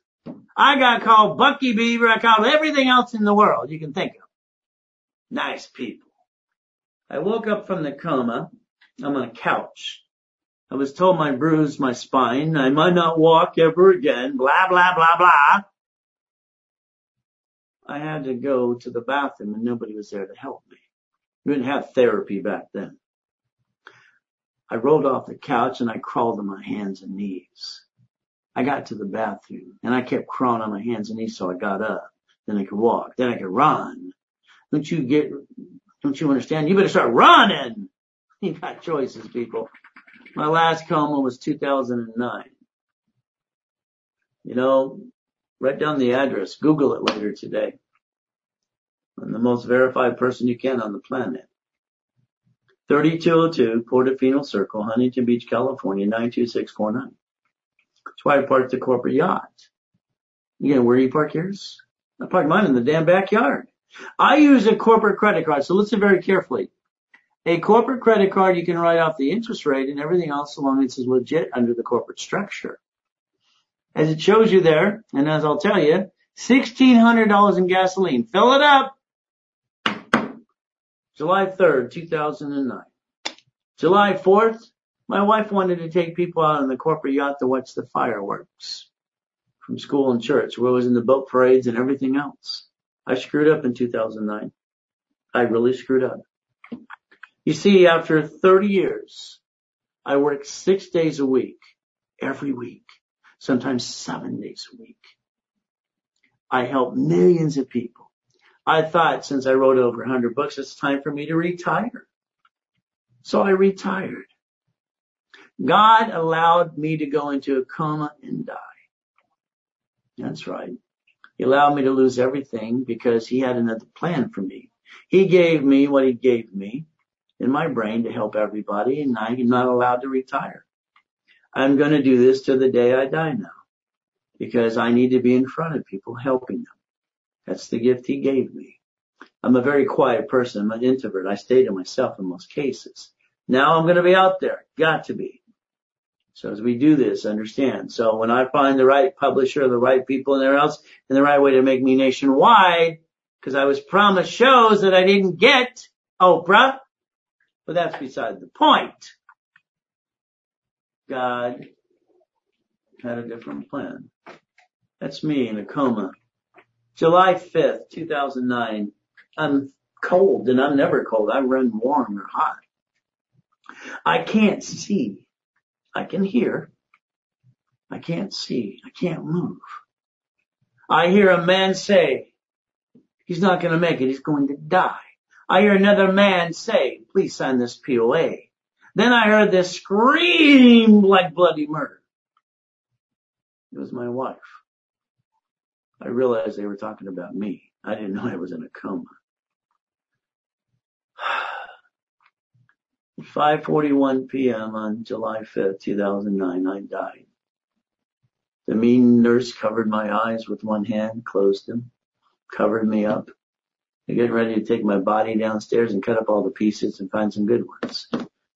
I got called Bucky Beaver. I called everything else in the world you can think of. Nice people. I woke up from the coma. I'm on a couch. I was told my bruise my spine. I might not walk ever again. Blah, blah, blah, blah. I had to go to the bathroom and nobody was there to help me. We didn't have therapy back then. I rolled off the couch and I crawled on my hands and knees. I got to the bathroom and I kept crawling on my hands and knees so I got up. Then I could walk. Then I could run. Don't you get, don't you understand? You better start running. [LAUGHS] You got choices, people. My last coma was 2009. You know, write down the address. Google it later today. I'm the most verified person you can on the planet. 3202 Portofino Circle, Huntington Beach, California, 92649. That's why I parked the corporate yacht. You know where do you park yours? I parked mine in the damn backyard. I use a corporate credit card, so listen very carefully. A corporate credit card, you can write off the interest rate and everything else as long as it's legit under the corporate structure. As it shows you there, and as I'll tell you, $1,600 in gasoline. Fill it up. July 3rd, 2009. July 4th, my wife wanted to take people out on the corporate yacht to watch the fireworks from school and church, where I was in the boat parades and everything else. I screwed up in 2009. I really screwed up. You see, after 30 years, I worked six days a week, every week, sometimes seven days a week. I helped millions of people. I thought since I wrote over 100 books, it's time for me to retire. So I retired. God allowed me to go into a coma and die. That's right. He allowed me to lose everything because he had another plan for me. He gave me what he gave me in my brain to help everybody and I'm not allowed to retire. I'm going to do this to the day I die now because I need to be in front of people helping them. That's the gift he gave me. I'm a very quiet person. I'm an introvert. I stay to myself in most cases. Now I'm going to be out there. Got to be. So as we do this, understand. So when I find the right publisher, the right people and there else, and the right way to make me nationwide, because I was promised shows that I didn't get, Oprah, but that's beside the point. God had a different plan. That's me in a coma July 5th, 2009. I'm cold and I'm never cold. I run warm or hot. I can't see. I can hear. I can't see. I can't move. I hear a man say, he's not going to make it. He's going to die. I hear another man say, please sign this POA. Then I heard this scream like bloody murder. It was my wife. I realized they were talking about me. I didn't know I was in a coma. 5:41 p.m. on July 5th, 2009, I died. The mean nurse covered my eyes with one hand, closed them, covered me up. They're getting ready to take my body downstairs and cut up all the pieces and find some good ones.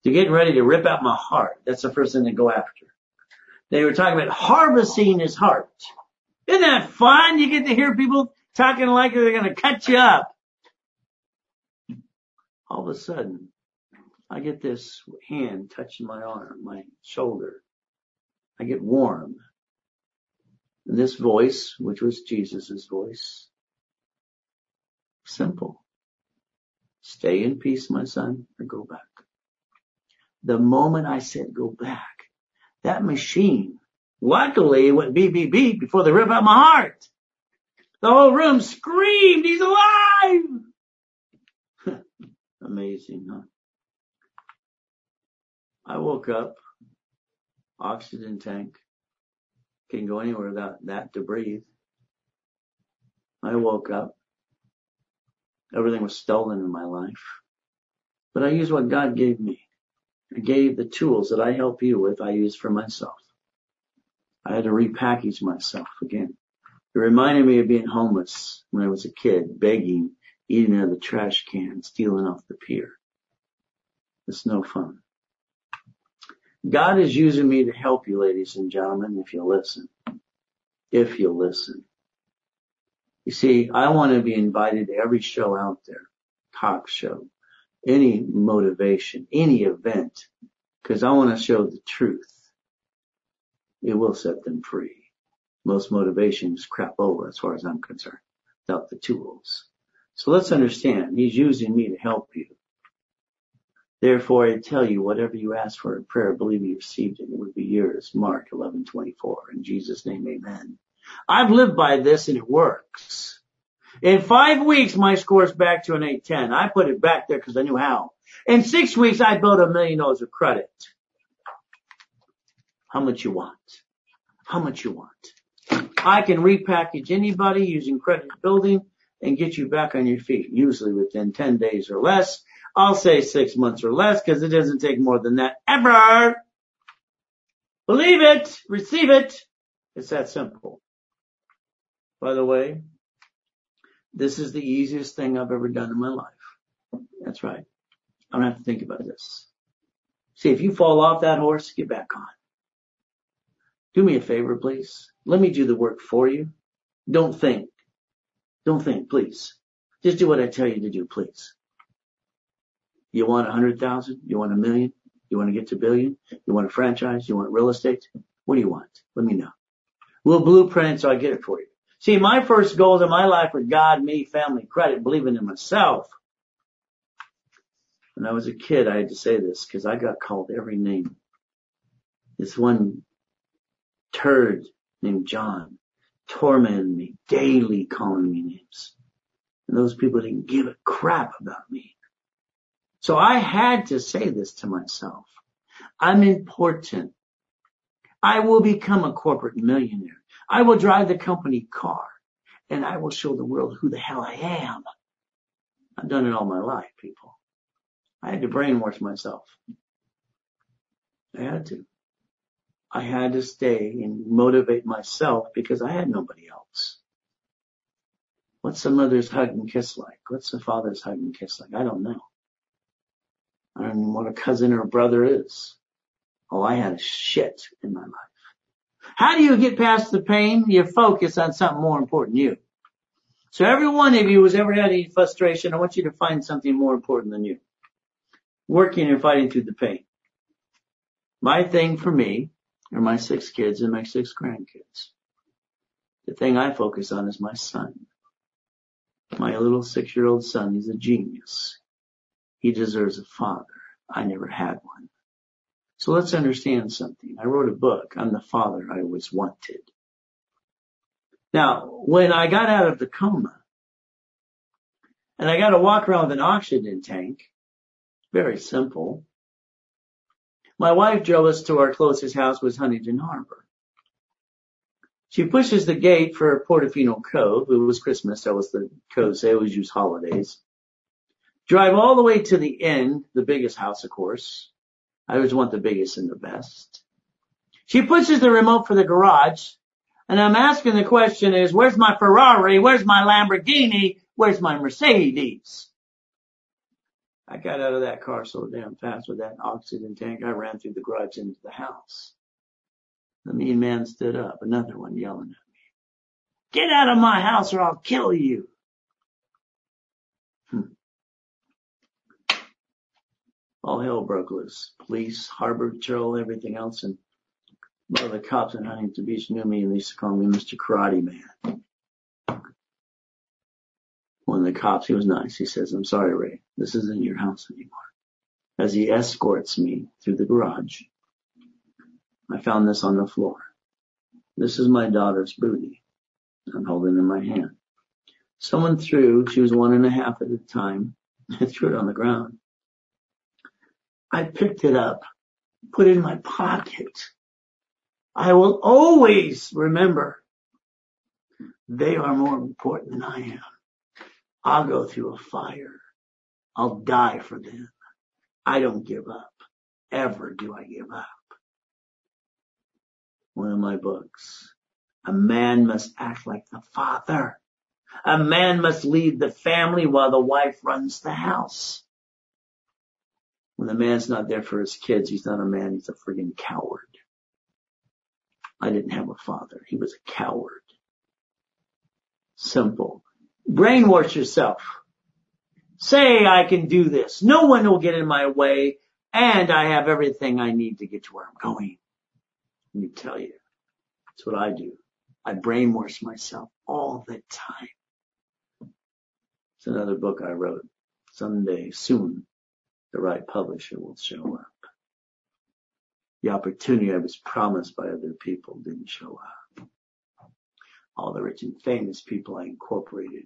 They're getting ready to rip out my heart. That's the first thing they go after. They were talking about harvesting his heart. Isn't that fun? You get to hear people talking like they're going to cut you up. All of a sudden, I get this hand touching my arm, my shoulder. I get warm. And this voice, which was Jesus' voice, simple. Stay in peace, my son, or go back. The moment I said go back, that machine, luckily went beep, beep, beep before they rip out my heart. The whole room screamed, he's alive! [LAUGHS] Amazing, huh? I woke up, oxygen tank, Can't go anywhere without that to breathe. I woke up. Everything was stolen in my life. But I used what God gave me. I gave the tools that I help you with, I used for myself. I had to repackage myself again. It reminded me of being homeless when I was a kid, begging, eating out of the trash can, stealing off the pier. It's no fun. God is using me to help you, ladies and gentlemen, if you listen. If you listen. You see, I want to be invited to every show out there, talk show, any motivation, any event, because I want to show the truth. It will set them free. Most motivation is crap over as far as I'm concerned, without the tools. So let's understand, he's using me to help you. Therefore I tell you, whatever you ask for in prayer, believe you received it, it would be yours. Mark 11:24. In Jesus' name, amen. I've lived by this and it works. In five weeks, my score's back to an 810. I put it back there because I knew how. In six weeks, I built a million dollars of credit. How much you want? How much you want? I can repackage anybody using credit building and get you back on your feet, usually within 10 days or less. I'll say six months or less because it doesn't take more than that ever. Believe it, receive it. It's that simple. By the way, this is the easiest thing I've ever done in my life. That's right. I don't have to think about this. See, if you fall off that horse, get back on. Do me a favor, please. Let me do the work for you. Don't think. Don't think, please. Just do what I tell you to do, please. You want a hundred thousand? You want a million? You want to get to billion? You want a franchise? You want real estate? What do you want? Let me know. We'll blueprint so I get it for you. See, my first goals in my life were God, me, family, credit, believing in myself. When I was a kid, I had to say this because I got called every name. This one turd named John tormented me daily calling me names. And those people didn't give a crap about me. So I had to say this to myself. I'm important. I will become a corporate millionaire. I will drive the company car and I will show the world who the hell I am. I've done it all my life, people. I had to brainwash myself. I had to. I had to stay and motivate myself because I had nobody else. What's a mother's hug and kiss like? What's a father's hug and kiss like? I don't know. I don't know what a cousin or a brother is. Oh, I had a shit in my life. How do you get past the pain? You focus on something more important than you. So every one of you who's ever had any frustration, I want you to find something more important than you. Working and fighting through the pain. My thing for me are my six kids and my six grandkids. The thing I focus on is my son. My little six year old son, he's a genius. He deserves a father. I never had one. So let's understand something. I wrote a book I'm the father I always wanted. Now, when I got out of the coma and I got to walk around with an oxygen tank, very simple. My wife drove us to our closest house was Huntington Harbor. She pushes the gate for Portofino Cove. It was Christmas. That was the code. They always use holidays Drive all the way to the end, the biggest house, of course. I always want the biggest and the best. She pushes the remote for the garage, and I'm asking the question is, where's my Ferrari? Where's my Lamborghini? Where's my Mercedes? I got out of that car so damn fast with that oxygen tank. I ran through the garage into the house. The mean man stood up, another one yelling at me. Get out of my house or I'll kill you. All hell broke loose. Police, harbor patrol, everything else. And one of the cops in Huntington Beach knew me and they used to call me Mr. Karate Man. One of the cops, he was nice. He says, I'm sorry, Ray. This isn't your house anymore. As he escorts me through the garage, I found this on the floor. This is my daughter's booty. I'm holding in my hand. Someone threw, she was one and a half at the time, I [LAUGHS] threw it on the ground. I picked it up, put it in my pocket. I will always remember they are more important than I am. I'll go through a fire. I'll die for them. I don't give up. Ever do I give up. One of my books. A man must act like the father. A man must lead the family while the wife runs the house. When the man's not there for his kids, he's not a man, he's a friggin' coward. I didn't have a father. He was a coward. Simple. Brainwash yourself. Say I can do this. No one will get in my way and I have everything I need to get to where I'm going. Let me tell you, that's what I do. I brainwash myself all the time. It's another book I wrote. Someday, soon, the right publisher will show up. The opportunity I was promised by other people didn't show up. All the rich and famous people I incorporated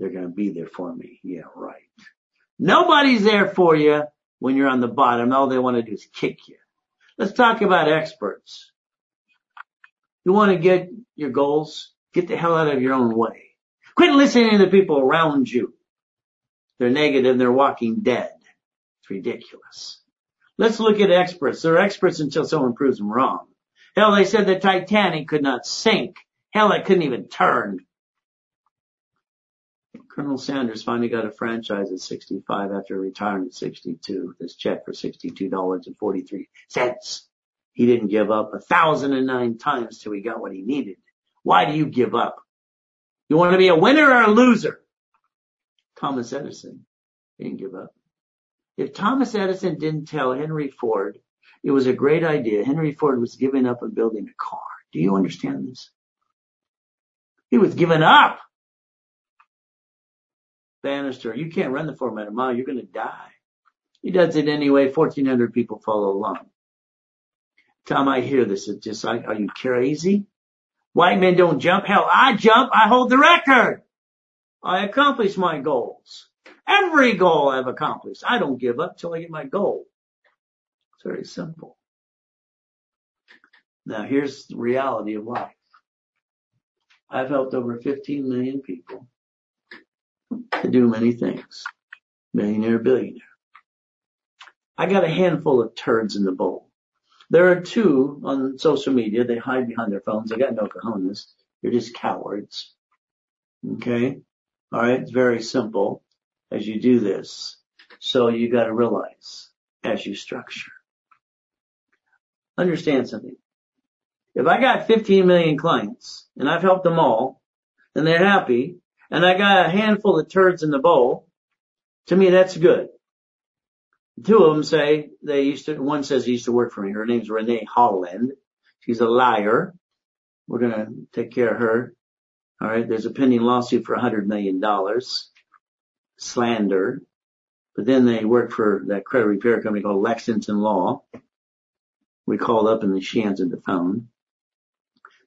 they're going to be there for me. Yeah, right. Nobody's there for you when you're on the bottom. All they want to do is kick you. Let's talk about experts. You want to get your goals? Get the hell out of your own way. Quit listening to the people around you. They're negative. They're walking dead. Ridiculous. Let's look at experts. They're experts until someone proves them wrong. Hell, they said the Titanic could not sink. Hell, it couldn't even turn. Colonel Sanders finally got a franchise at 65 after retiring at 62. This check for $62.43. He didn't give up a thousand and nine times till he got what he needed. Why do you give up? You want to be a winner or a loser? Thomas Edison didn't give up. If Thomas Edison didn't tell Henry Ford it was a great idea, Henry Ford was giving up on building a car. Do you understand this? He was giving up. Bannister, you can't run the four minute mile. You're going to die. He does it anyway. 1400 people follow along. Tom, I hear this, it's just are you crazy? White men don't jump. Hell, I jump. I hold the record. I accomplish my goals. Every goal I've accomplished. I don't give up till I get my goal. It's very simple. Now here's the reality of life. I've helped over 15 million people to do many things. Millionaire, billionaire. I got a handful of turds in the bowl. There are two on social media. They hide behind their phones. They got no cojones. They're just cowards. Okay. All right. It's very simple as you do this. So you got to realize as you structure. Understand something. If I got 15 million clients and I've helped them all and they're happy and I got a handful of turds in the bowl, to me that's good. Two of them say they used to, one says he used to work for me. Her name's Renee Holland. She's a liar. We're going to take care of her. All right. There's a pending lawsuit for a hundred million dollars. Slander. But then they work for that credit repair company called Lexington Law. We called up and she answered the phone.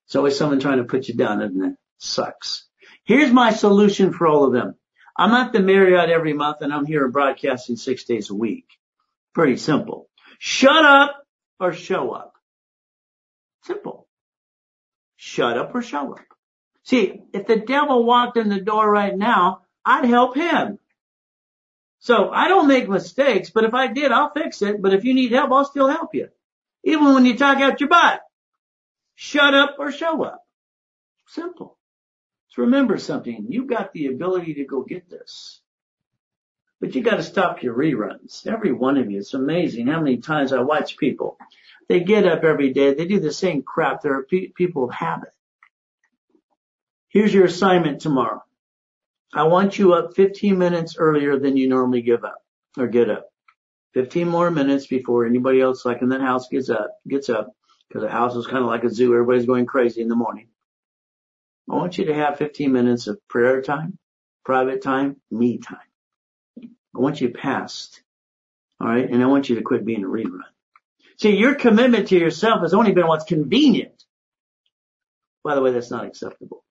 It's always someone trying to put you down, isn't it? Sucks. Here's my solution for all of them. I'm at the Marriott every month and I'm here broadcasting six days a week. Pretty simple. Shut up or show up. Simple. Shut up or show up. See, if the devil walked in the door right now, I'd help him. So I don't make mistakes, but if I did, I'll fix it. But if you need help, I'll still help you. Even when you talk out your butt. Shut up or show up. Simple. So remember something. You've got the ability to go get this. But you got to stop your reruns. Every one of you. It's amazing how many times I watch people. They get up every day. They do the same crap. They're people of habit. Here's your assignment tomorrow. I want you up 15 minutes earlier than you normally give up or get up. 15 more minutes before anybody else like in that house gets up, gets up because the house is kind of like a zoo. Everybody's going crazy in the morning. I want you to have 15 minutes of prayer time, private time, me time. I want you past. All right. And I want you to quit being a rerun. See, your commitment to yourself has only been what's convenient. By the way, that's not acceptable.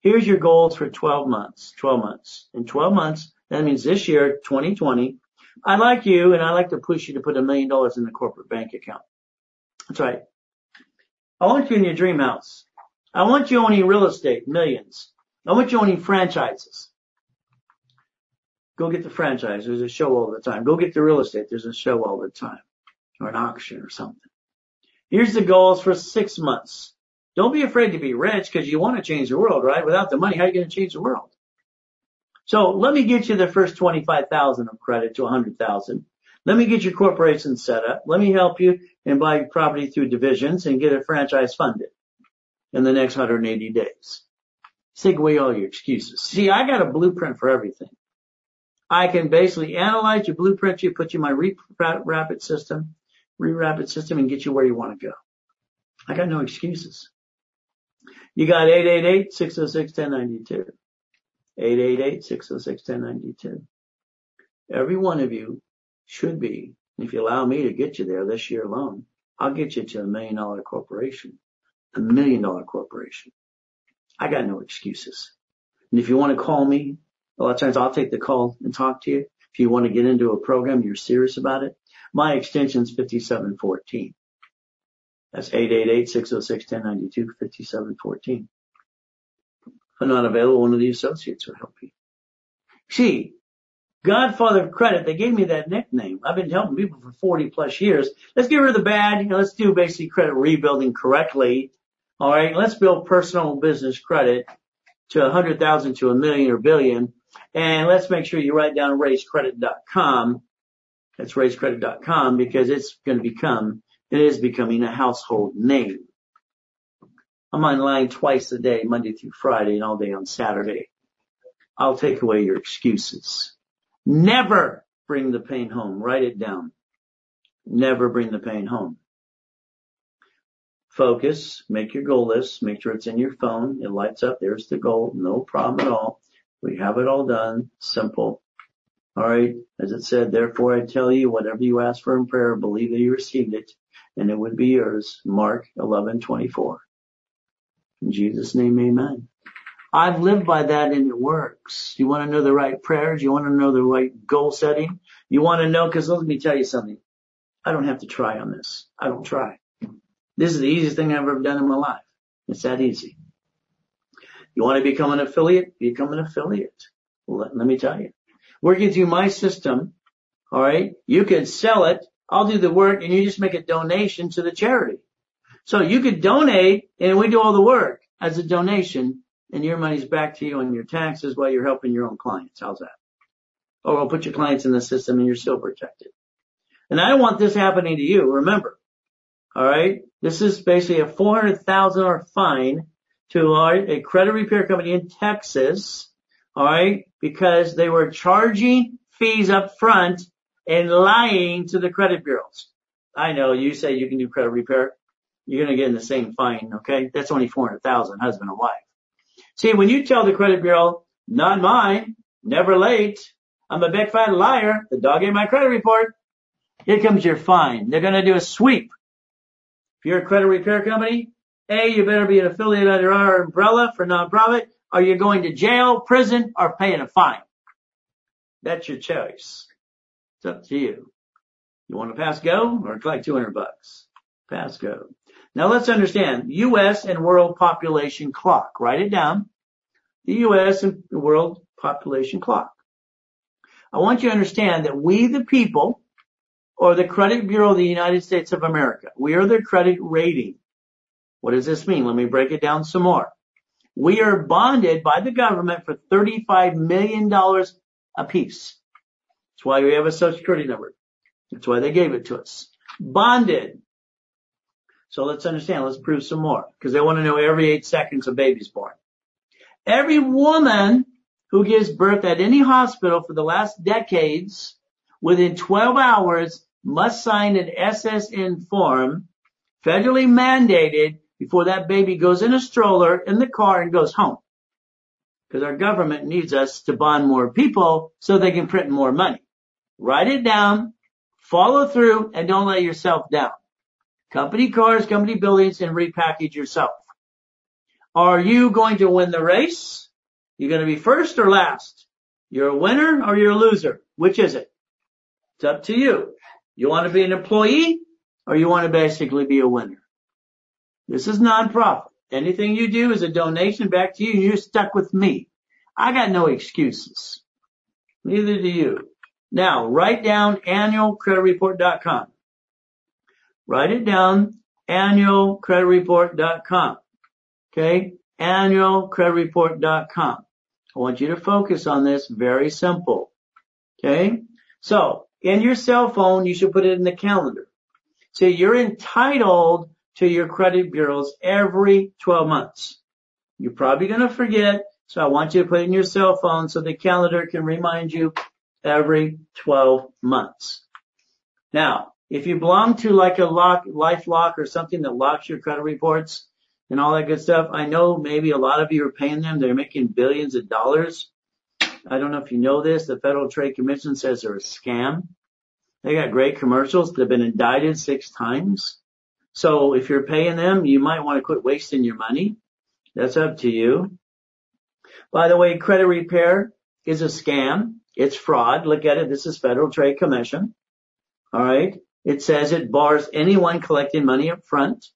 Here's your goals for 12 months, 12 months. In 12 months, that means this year, 2020, I like you and I like to push you to put a million dollars in the corporate bank account. That's right. I want you in your dream house. I want you owning real estate, millions. I want you owning franchises. Go get the franchise. There's a show all the time. Go get the real estate. There's a show all the time or an auction or something. Here's the goals for six months. Don't be afraid to be rich because you want to change the world, right? Without the money, how are you going to change the world? So let me get you the first 25,000 of credit to 100,000. Let me get your corporation set up. Let me help you and buy property through divisions and get a franchise funded in the next 180 days. Take away all your excuses. See, I got a blueprint for everything. I can basically analyze your blueprint, you put you in my re-rapid system, re-rapid system and get you where you want to go. I got no excuses. You got 888-606-1092. 888-606-1092. Every one of you should be, if you allow me to get you there this year alone, I'll get you to a million dollar corporation, a million dollar corporation. I got no excuses. And if you want to call me, a lot of times I'll take the call and talk to you. If you want to get into a program, you're serious about it. My extension is 5714. That's 888-606-1092, 5714. If I'm not available, one of the associates will help you. See, Godfather of Credit, they gave me that nickname. I've been helping people for 40 plus years. Let's get rid of the bad. You know, let's do basic credit rebuilding correctly. All right. Let's build personal business credit to a hundred thousand to a million or billion and let's make sure you write down rayscredit.com. That's rayscredit.com because it's going to become, it is becoming a household name. I'm online twice a day, Monday through Friday and all day on Saturday. I'll take away your excuses. Never bring the pain home. Write it down. Never bring the pain home. Focus, make your goal list, make sure it's in your phone. It lights up. There's the goal. No problem at all. We have it all done. Simple. All right. As it said, therefore I tell you, whatever you ask for in prayer, believe that you received it and it would be yours. Mark 11:24. In Jesus' name, amen. I've lived by that and it works. You want to know the right prayers? You want to know the right goal setting? You want to know, cause let me tell you something. I don't have to try on this. I don't try. This is the easiest thing I've ever done in my life. It's that easy. You want to become an affiliate? Become an affiliate. Let, let me tell you. Working through my system, all right, you can sell it. I'll do the work and you just make a donation to the charity. So you could donate and we do all the work as a donation and your money's back to you on your taxes while you're helping your own clients. How's that? Or we'll put your clients in the system and you're still protected. And I don't want this happening to you. Remember, all right, this is basically a $400,000 fine to a credit repair company in Texas, all right, because they were charging fees up front and lying to the credit bureaus. I know you say you can do credit repair. You're going to get in the same fine, okay? That's only 400,000, husband and wife. See, when you tell the credit bureau, not mine, never late, I'm a big fat liar, the dog ate my credit report, here comes your fine. They're going to do a sweep. If you're a credit repair company, a, you better be an affiliate under our umbrella for nonprofit, or you're going to jail, prison, or paying a fine. That's your choice. It's up to you. You want to pass go or collect 200 bucks? Pass go. Now let's understand U.S. and world population clock. Write it down. The U.S. and world population clock. I want you to understand that we the people or the credit bureau of the United States of America, we are the credit rating. What does this mean? Let me break it down some more. We are bonded by the government for $35 million a piece. That's why we have a social security number. That's why they gave it to us. Bonded. So let's understand. Let's prove some more because they want to know every eight seconds a baby's born. Every woman who gives birth at any hospital for the last decades within 12 hours must sign an SSN form federally mandated before that baby goes in a stroller in the car and goes home. Because our government needs us to bond more people so they can print more money. Write it down, follow through, and don't let yourself down. Company cars, company buildings, and repackage yourself. Are you going to win the race? You're going to be first or last? You're a winner or you're a loser? Which is it? It's up to you. You want to be an employee or you want to basically be a winner? This is nonprofit. Anything you do is a donation back to you you're stuck with me. I got no excuses. Neither do you. Now, write down annualcreditreport.com. Write it down, annualcreditreport.com. Okay? Annualcreditreport.com. I want you to focus on this. Very simple. Okay? So, in your cell phone, you should put it in the calendar. So you're entitled to your credit bureaus every 12 months. You're probably going to forget, so I want you to put it in your cell phone so the calendar can remind you every 12 months. Now, if you belong to like a lock, LifeLock or something that locks your credit reports and all that good stuff, I know maybe a lot of you are paying them. They're making billions of dollars. I don't know if you know this. The Federal Trade Commission says they're a scam. They got great commercials. They've been indicted six times. So if you're paying them, you might want to quit wasting your money. That's up to you. By the way, credit repair is a scam. It's fraud. Look at it. This is Federal Trade Commission. All right. It says it bars anyone collecting money up front.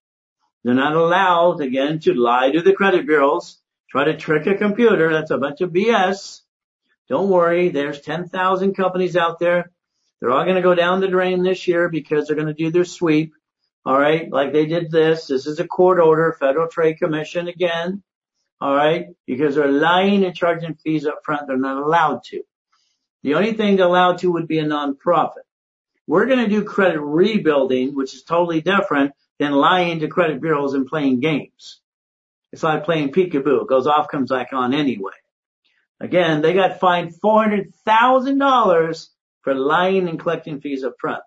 They're not allowed, again, to lie to the credit bureaus, try to trick a computer. That's a bunch of BS. Don't worry. There's 10,000 companies out there. They're all going to go down the drain this year because they're going to do their sweep. All right. Like they did this. This is a court order, Federal Trade Commission again. All right. Because they're lying and charging fees up front. They're not allowed to. The only thing allowed to would be a nonprofit. We're going to do credit rebuilding, which is totally different than lying to credit bureaus and playing games. It's like playing peekaboo. It goes off, comes back on anyway. Again, they got fined $400,000 for lying and collecting fees up front.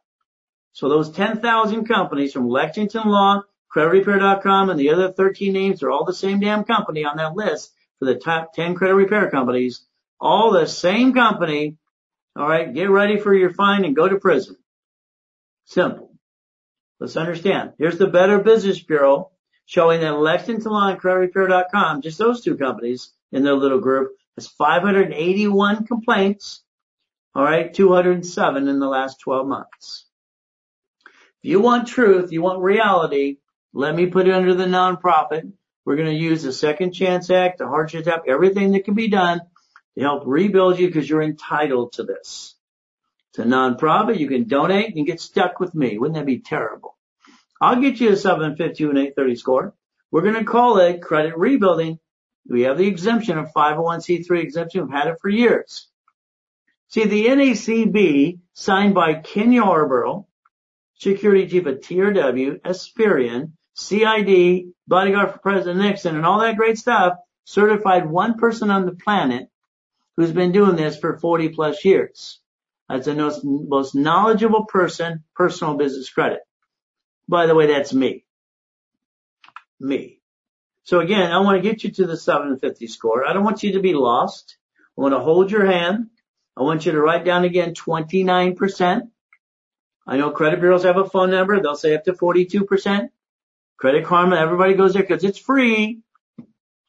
So those 10,000 companies from Lexington Law, CreditRepair.com, and the other 13 names are all the same damn company on that list for the top 10 credit repair companies. All the same company. All right. Get ready for your fine and go to prison. Simple. Let's understand. Here's the Better Business Bureau showing that Lexington Law and CreditRepair.com, just those two companies in their little group, has 581 complaints. All right. 207 in the last 12 months. If you want truth, you want reality, let me put it under the nonprofit. We're going to use the Second Chance Act, the Hardship Act, everything that can be done to help rebuild you because you're entitled to this. It's a nonprofit. You can donate and get stuck with me. Wouldn't that be terrible? I'll get you a 752 and 830 score. We're going to call it credit rebuilding. We have the exemption of 501c3 exemption. We've had it for years. See, the NACB signed by Ken Yarborough security chief at TRW, Experian, CID, bodyguard for President Nixon, and all that great stuff, certified one person on the planet who's been doing this for 40 plus years. That's the most, most knowledgeable person, personal business credit. By the way, that's me. Me. So again, I want to get you to the 750 score. I don't want you to be lost. I want to hold your hand. I want you to write down again 29%. I know credit bureaus have a phone number. They'll say up to 42%. Credit Karma, everybody goes there because it's free.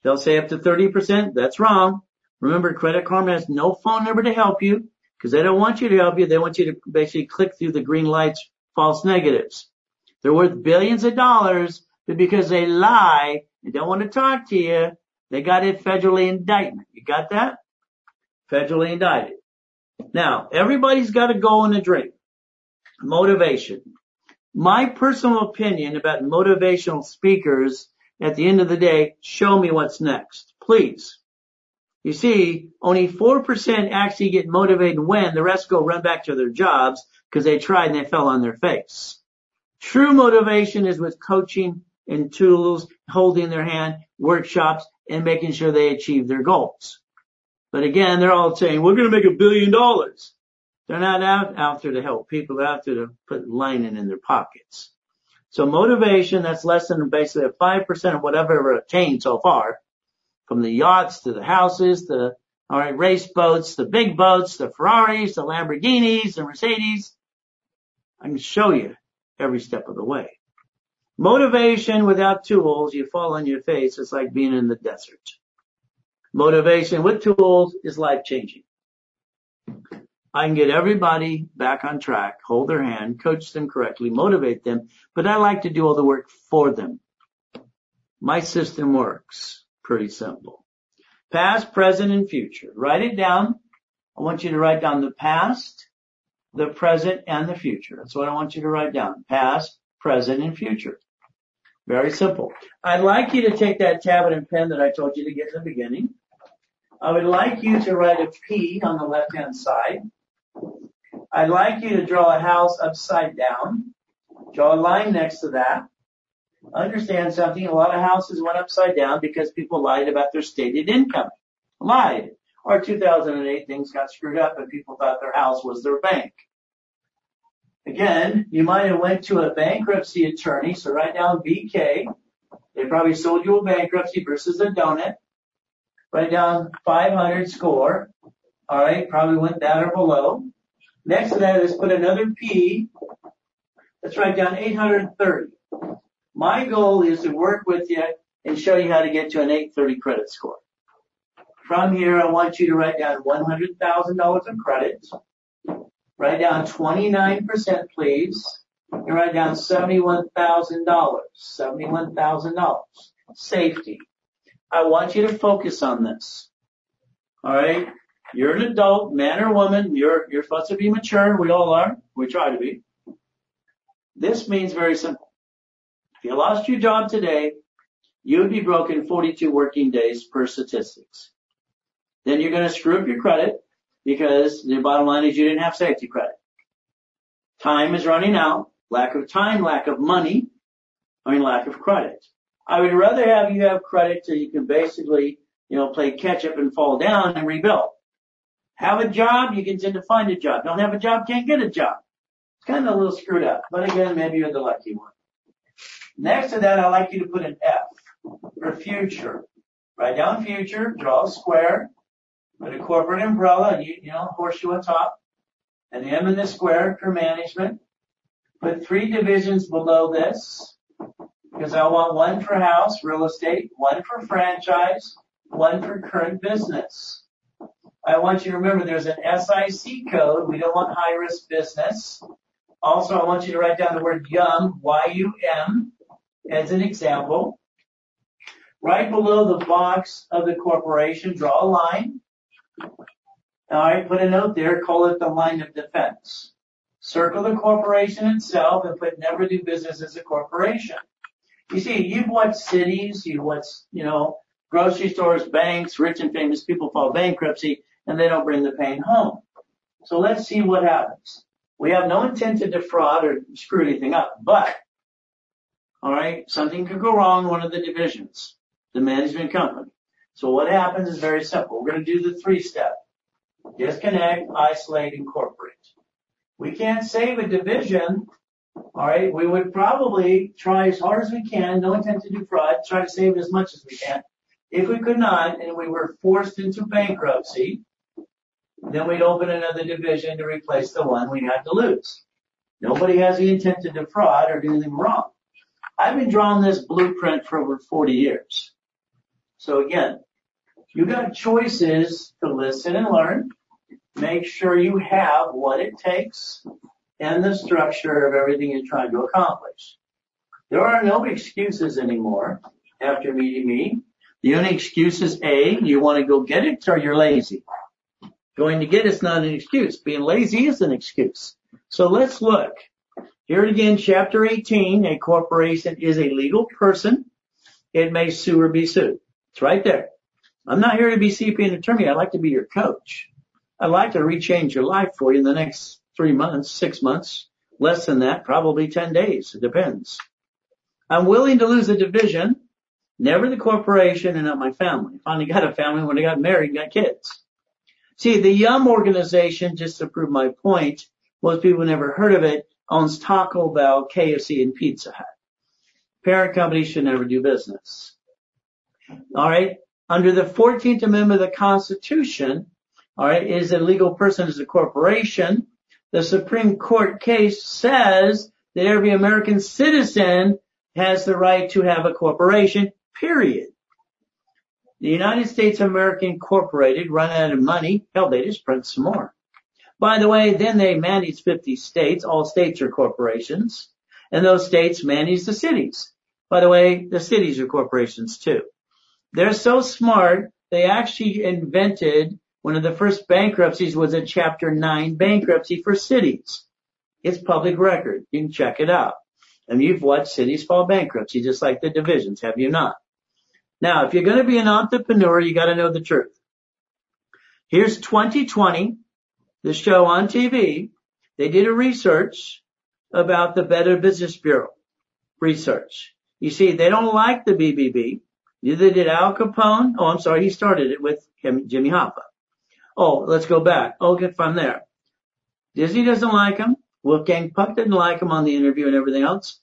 They'll say up to 30%. That's wrong. Remember, Credit Karma has no phone number to help you because they don't want you to help you. They want you to basically click through the green lights, false negatives. They're worth billions of dollars, but because they lie and don't want to talk to you, they got it federally indictment. You got that? Federally indicted. Now, everybody's got a goal and a dream. Motivation. My personal opinion about motivational speakers at the end of the day, show me what's next. Please. You see, only 4% actually get motivated when the rest go run back to their jobs because they tried and they fell on their face. True motivation is with coaching and tools, holding their hand, workshops, and making sure they achieve their goals. But again, they're all saying, we're going to make a billion dollars. They're not out, out there to help people. They're out there to put lining in their pockets. So motivation, that's less than basically a 5% of whatever I've attained so far. From the yachts to the houses, the all right, race boats, the big boats, the Ferraris, the Lamborghinis, the Mercedes. I can show you every step of the way. Motivation without tools, you fall on your face. It's like being in the desert. Motivation with tools is life changing. I can get everybody back on track, hold their hand, coach them correctly, motivate them, but I like to do all the work for them. My system works pretty simple. Past, present, and future. Write it down. I want you to write down the past, the present, and the future. That's what I want you to write down. Past, present, and future. Very simple. I'd like you to take that tablet and pen that I told you to get in the beginning. I would like you to write a P on the left hand side. I'd like you to draw a house upside down. Draw a line next to that. Understand something, a lot of houses went upside down because people lied about their stated income. Lied. Or 2008 things got screwed up and people thought their house was their bank. Again, you might have went to a bankruptcy attorney, so write down BK. They probably sold you a bankruptcy versus a donut. Write down 500 score. All right, probably went that or below. Next to that, let's put another P. Let's write down 830. My goal is to work with you and show you how to get to an 830 credit score. From here, I want you to write down $100,000 of credit. Write down 29%, please. And write down $71,000. $71,000. Safety. I want you to focus on this. Alright? You're an adult, man or woman. You're, you're supposed to be mature. We all are. We try to be. This means very simple. If you lost your job today, you would be broken 42 working days per statistics. Then you're going to screw up your credit because the bottom line is you didn't have safety credit. Time is running out. Lack of time, lack of money, I mean lack of credit. I would rather have you have credit so you can basically, you know, play catch up and fall down and rebuild. Have a job, you can tend to find a job. Don't have a job, can't get a job. It's kind of a little screwed up. But again, maybe you're the lucky one. Next to that, I'd like you to put an F for future. Write down future, draw a square, put a corporate umbrella, you, you know, horseshoe on top, an M in the square for management. Put three divisions below this, because I want one for house, real estate, one for franchise, one for current business. I want you to remember there's an SIC code. We don't want high risk business. Also, I want you to write down the word YUM, Y-U-M, as an example. Right below the box of the corporation, draw a line. All right, put a note there, call it the line of defense. Circle the corporation itself and put never do business as a corporation. You see, you've watched cities, you've watched, you know, grocery stores, banks, rich and famous people file bankruptcy and they don't bring the pain home. So let's see what happens. We have no intent to defraud or screw anything up, but, alright, something could go wrong in one of the divisions, the management company. So what happens is very simple. We're going to do the three step. Disconnect, isolate, incorporate. We can't save a division. Alright, we would probably try as hard as we can, no intent to defraud, try to save as much as we can. If we could not and we were forced into bankruptcy, then we'd open another division to replace the one we had to lose. Nobody has the intent to defraud or do anything wrong. I've been drawing this blueprint for over 40 years. So again, you got choices to listen and learn. Make sure you have what it takes and the structure of everything you're trying to accomplish. There are no excuses anymore after meeting me. The only excuse is A, you want to go get it or you're lazy. Going to get it's not an excuse. Being lazy is an excuse. So let's look. Here again, chapter 18, a corporation is a legal person. It may sue or be sued. It's right there. I'm not here to be CP and attorney. I'd like to be your coach. I'd like to rechange your life for you in the next three months, six months, less than that, probably 10 days. It depends. I'm willing to lose a division, never the corporation and not my family. Finally got a family when I got married and got kids. See, the Yum organization, just to prove my point, most people never heard of it, owns Taco Bell, KFC, and Pizza Hut. Parent companies should never do business. All right. Under the 14th Amendment of the Constitution, all right, is a legal person is a corporation. The Supreme Court case says that every American citizen has the right to have a corporation, period. The United States American Incorporated run out of money. Hell, they just print some more. By the way, then they manage 50 states. All states are corporations. And those states manage the cities. By the way, the cities are corporations too. They're so smart, they actually invented one of the first bankruptcies was a chapter 9 bankruptcy for cities. It's public record. You can check it out. And you've watched cities fall bankruptcy just like the divisions, have you not? Now, if you're going to be an entrepreneur, you got to know the truth. Here's 2020, the show on TV. They did a research about the Better Business Bureau research. You see, they don't like the BBB. Neither did Al Capone. Oh, I'm sorry. He started it with Jimmy Hoffa. Oh, let's go back. Oh, get from there. Disney doesn't like him. Wolfgang Puck didn't like him on the interview and everything else.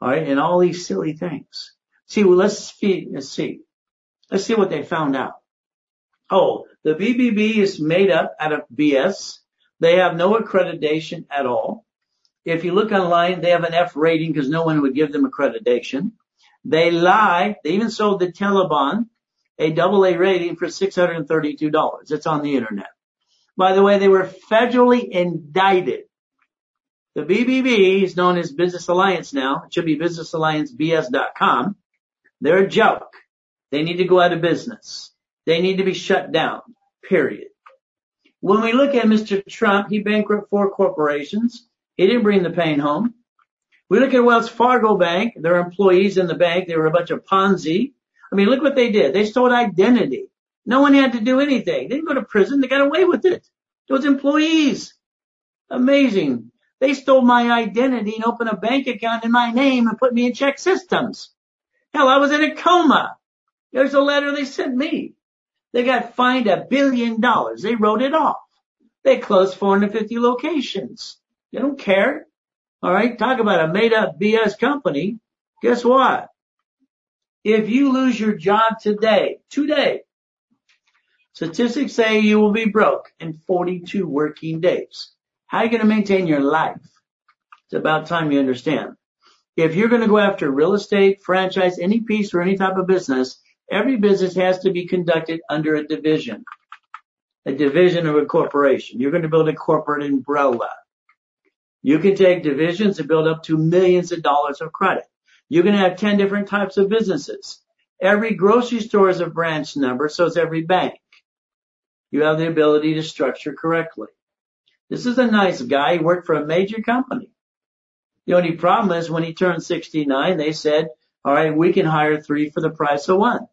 All right. And all these silly things. See, well, let's see, let's see. Let's see what they found out. Oh, the BBB is made up out of BS. They have no accreditation at all. If you look online, they have an F rating because no one would give them accreditation. They lie. They even sold the Taliban a double A rating for $632. It's on the internet. By the way, they were federally indicted. The BBB is known as Business Alliance now. It should be businessalliancebs.com. They're a joke. They need to go out of business. They need to be shut down. Period. When we look at Mr. Trump, he bankrupted four corporations. He didn't bring the pain home. We look at Wells Fargo Bank, their employees in the bank, they were a bunch of Ponzi. I mean, look what they did. They stole identity. No one had to do anything. They didn't go to prison. They got away with it. Those employees. Amazing. They stole my identity and opened a bank account in my name and put me in ChexSystems. Hell, I was in a coma. There's a letter they sent me. They got fined a billion dollars. They wrote it off. They closed 450 locations. They don't care. All right. Talk about a made up BS company. Guess what? If you lose your job today, today, statistics say you will be broke in 42 working days. How are you going to maintain your life? It's about time you understand. If you're going to go after real estate, franchise, any piece or any type of business, every business has to be conducted under a division, a division of a corporation. You're going to build a corporate umbrella. You can take divisions and build up to millions of dollars of credit. You're going to have 10 different types of businesses. Every grocery store is a branch number, so is every bank. You have the ability to structure correctly. This is a nice guy. He worked for a major company. The only problem is when he turned 69, they said, all right, we can hire three for the price of one.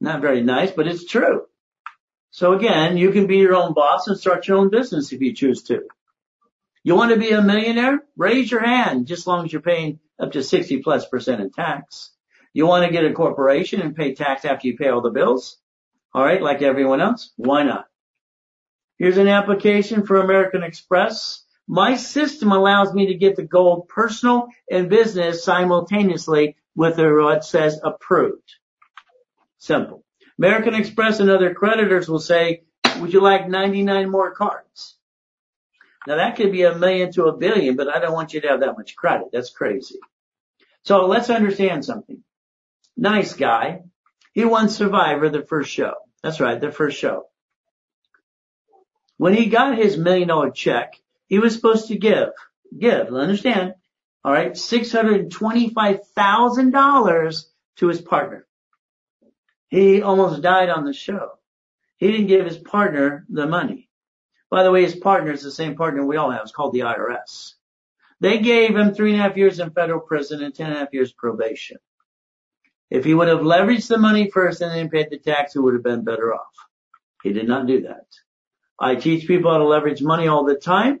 Not very nice, but it's true. So again, you can be your own boss and start your own business if you choose to. You want to be a millionaire? Raise your hand, just as long as you're paying up to 60 plus percent in tax. You want to get a corporation and pay tax after you pay all the bills? All right, like everyone else? Why not? Here's an application for American Express. My system allows me to get the gold personal and business simultaneously with what says approved. Simple. American Express and other creditors will say, would you like 99 more cards? Now that could be a million to a billion, but I don't want you to have that much credit. That's crazy. So let's understand something. Nice guy. He won Survivor the first show. That's right, the first show. When he got his million dollar check, he was supposed to give, give, understand, all right, $625,000 to his partner. He almost died on the show. He didn't give his partner the money. By the way, his partner is the same partner we all have. It's called the IRS. They gave him three and a half years in federal prison and ten and a half years probation. If he would have leveraged the money first and then paid the tax, he would have been better off. He did not do that. I teach people how to leverage money all the time.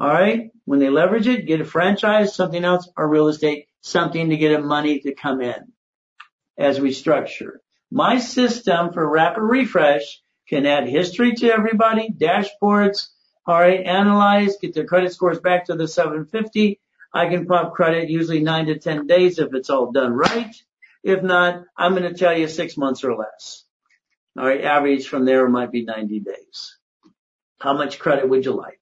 All right. When they leverage it, get a franchise, something else, or real estate, something to get a money to come in as we structure. My system for rapid refresh can add history to everybody, dashboards, all right, analyze, get their credit scores back to the 750. I can pop credit usually nine to 10 days if it's all done right. If not, I'm going to tell you six months or less. All right, average from there might be 90 days. How much credit would you like?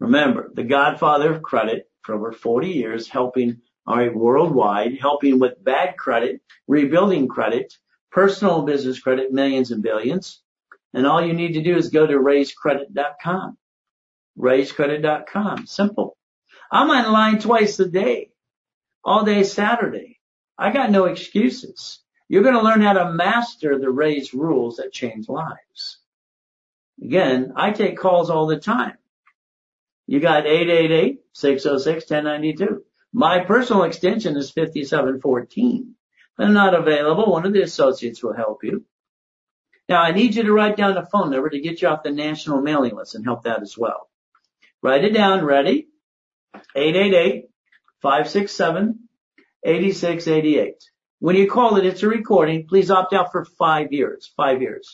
Remember, the godfather of credit for over 40 years, helping, all right, worldwide, helping with bad credit, rebuilding credit, personal business credit, millions and billions. And all you need to do is go to rayscredit.com. Rayscredit.com. Simple. I'm online twice a day, all day Saturday. I got no excuses. You're going to learn how to master the raise rules that change lives. Again, I take calls all the time. You got 888-606-1092. My personal extension is 5714. I'm not available. One of the associates will help you. Now I need you to write down a phone number to get you off the national mailing list and help that as well. Write it down. Ready? 888-567-8688. When you call it, it's a recording. Please opt out for five years. Five years.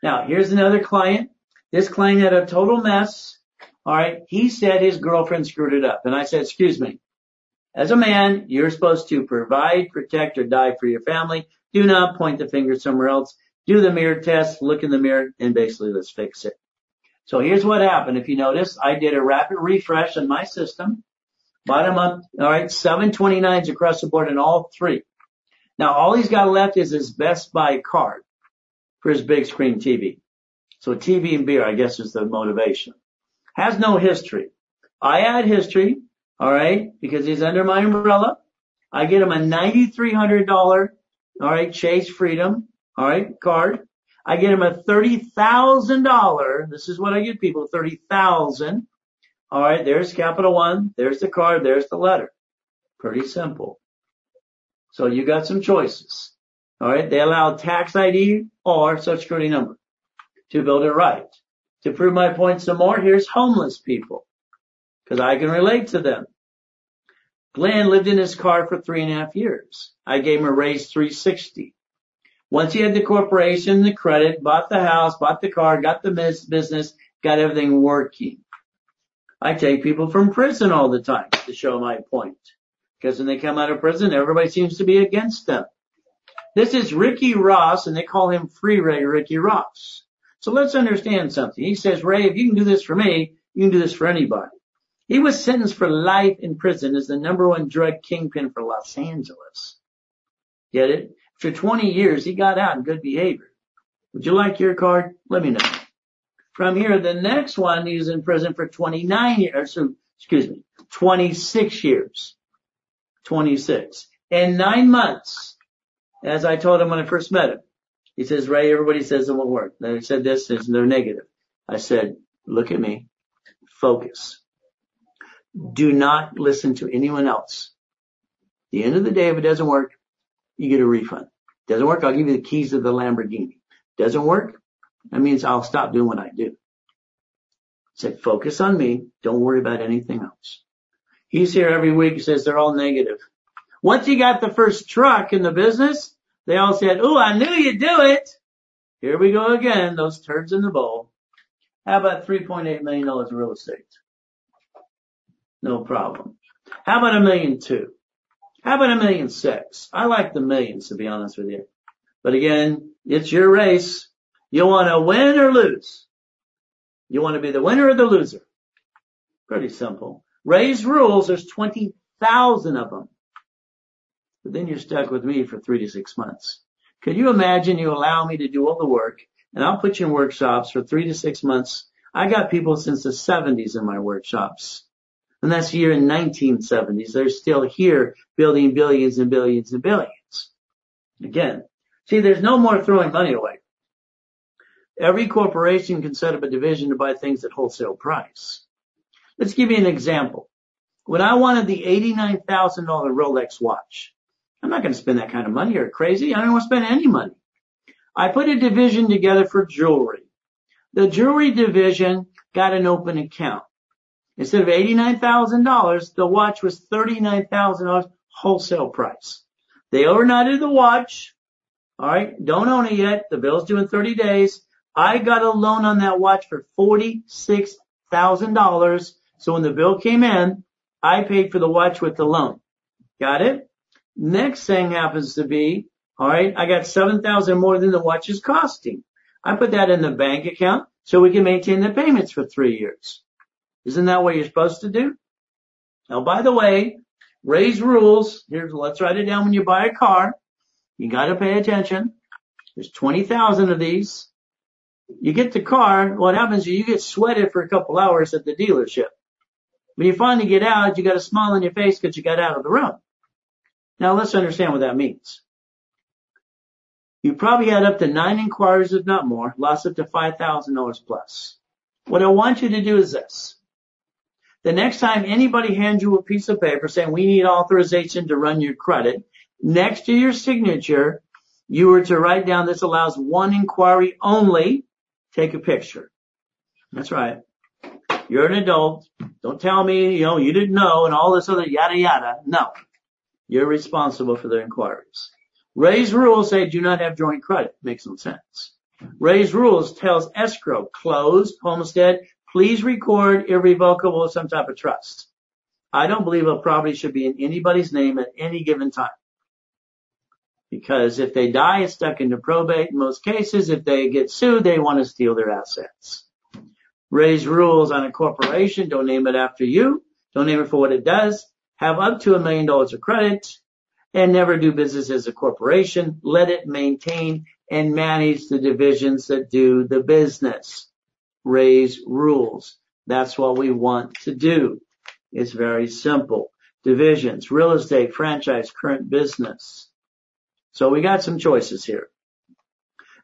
Now, here's another client. This client had a total mess. All right. He said his girlfriend screwed it up. And I said, excuse me. As a man, you're supposed to provide, protect, or die for your family. Do not point the finger somewhere else. Do the mirror test, look in the mirror, and basically let's fix it. So here's what happened. If you notice, I did a rapid refresh on my system. Bottom up, all right, 729s across the board in all three. Now all he's got left is his Best Buy card for his big screen TV. So TV and beer, I guess, is the motivation. Has no history. I add history, all right, because he's under my umbrella. I get him a $9,300, all right, Chase Freedom, all right, card. I get him a $30,000. This is what I get people, 30,000. All right, there's Capital One. There's the card. There's the letter. Pretty simple. So you got some choices. All right. They allow tax ID or social security number to build it right. To prove my point some more, here's homeless people because I can relate to them. Glenn lived in his car for three and a half years. I gave him a raise 360. Once he had the corporation, the credit, bought the house, bought the car, got the business, got everything working. I take people from prison all the time to show my point. Because when they come out of prison, everybody seems to be against them. This is Ricky Ross, and they call him Freeway Ricky Ross. So let's understand something. He says, Ray, if you can do this for me, you can do this for anybody. He was sentenced for life in prison as the number one drug kingpin for Los Angeles. Get it? For 20 years, he got out in good behavior. Would you like your card? Let me know. From here, the next one, he was in prison for 29 years, excuse me, 26 years. 26. And nine months, as I told him when I first met him. He says, Ray, everybody says it won't work. They said this, is they're negative. I said, look at me. Focus. Do not listen to anyone else. The end of the day, if it doesn't work, you get a refund. Doesn't work, I'll give you the keys to the Lamborghini. Doesn't work, that means I'll stop doing what I do. Said, focus on me. Don't worry about anything else. He's here every week. He says they're all negative. Once he got the first truck in the business, they all said, "Ooh, I knew you'd do it." Here we go again, those turds in the bowl. How about $3.8 million of real estate? No problem. How about a million two? How about a million six? I like the millions, to be honest with you. But again, it's your race. You want to win or lose? You want to be the winner or the loser? Pretty simple. Raise rules. There's 20,000 of them but then you're stuck with me for three to six months. Could you imagine you allow me to do all the work and I'll put you in workshops for three to six months. I got people since the 70s in my workshops. And that's the year in 1970s. They're still here building billions and billions and billions. Again, see, there's no more throwing money away. Every corporation can set up a division to buy things at wholesale price. Let's give you an example. When I wanted the $89,000 Rolex watch, I'm not going to spend that kind of money. You're crazy. I don't want to spend any money. I put a division together for jewelry. The jewelry division got an open account. Instead of $89,000, the watch was $39,000 wholesale price. They overnighted the watch. All right. Don't own it yet. The bill's due in 30 days. I got a loan on that watch for $46,000. So when the bill came in, I paid for the watch with the loan. Got it? Next thing happens to be, all right, I got 7,000 more than the watch is costing. I put that in the bank account so we can maintain the payments for three years. Isn't that what you're supposed to do? Now, by the way, Ray's rules. Here's, let's write it down when you buy a car. You got to pay attention. There's 20,000 of these. You get the car. What happens is you get sweated for a couple hours at the dealership. When you finally get out, you got a smile on your face because you got out of the room. Now let's understand what that means. You probably had up to nine inquiries, if not more, lost up to $5,000 plus. What I want you to do is this. The next time anybody hands you a piece of paper saying we need authorization to run your credit, next to your signature, you were to write down this allows one inquiry only. Take a picture. That's right. You're an adult. Don't tell me, you know, you didn't know and all this other yada yada. No. You're responsible for the inquiries. Ray's rules say do not have joint credit. Makes no sense. Ray's rules tells escrow, closed, homestead, please record irrevocable some type of trust. I don't believe a property should be in anybody's name at any given time. Because if they die, it's stuck into probate in most cases. If they get sued, they want to steal their assets. Ray's rules on a corporation, don't name it after you. Don't name it for what it does. Have up to a million dollars of credit and never do business as a corporation. Let it maintain and manage the divisions that do the business. Ray's rules. That's what we want to do. It's very simple. Divisions, real estate, franchise, current business. So we got some choices here.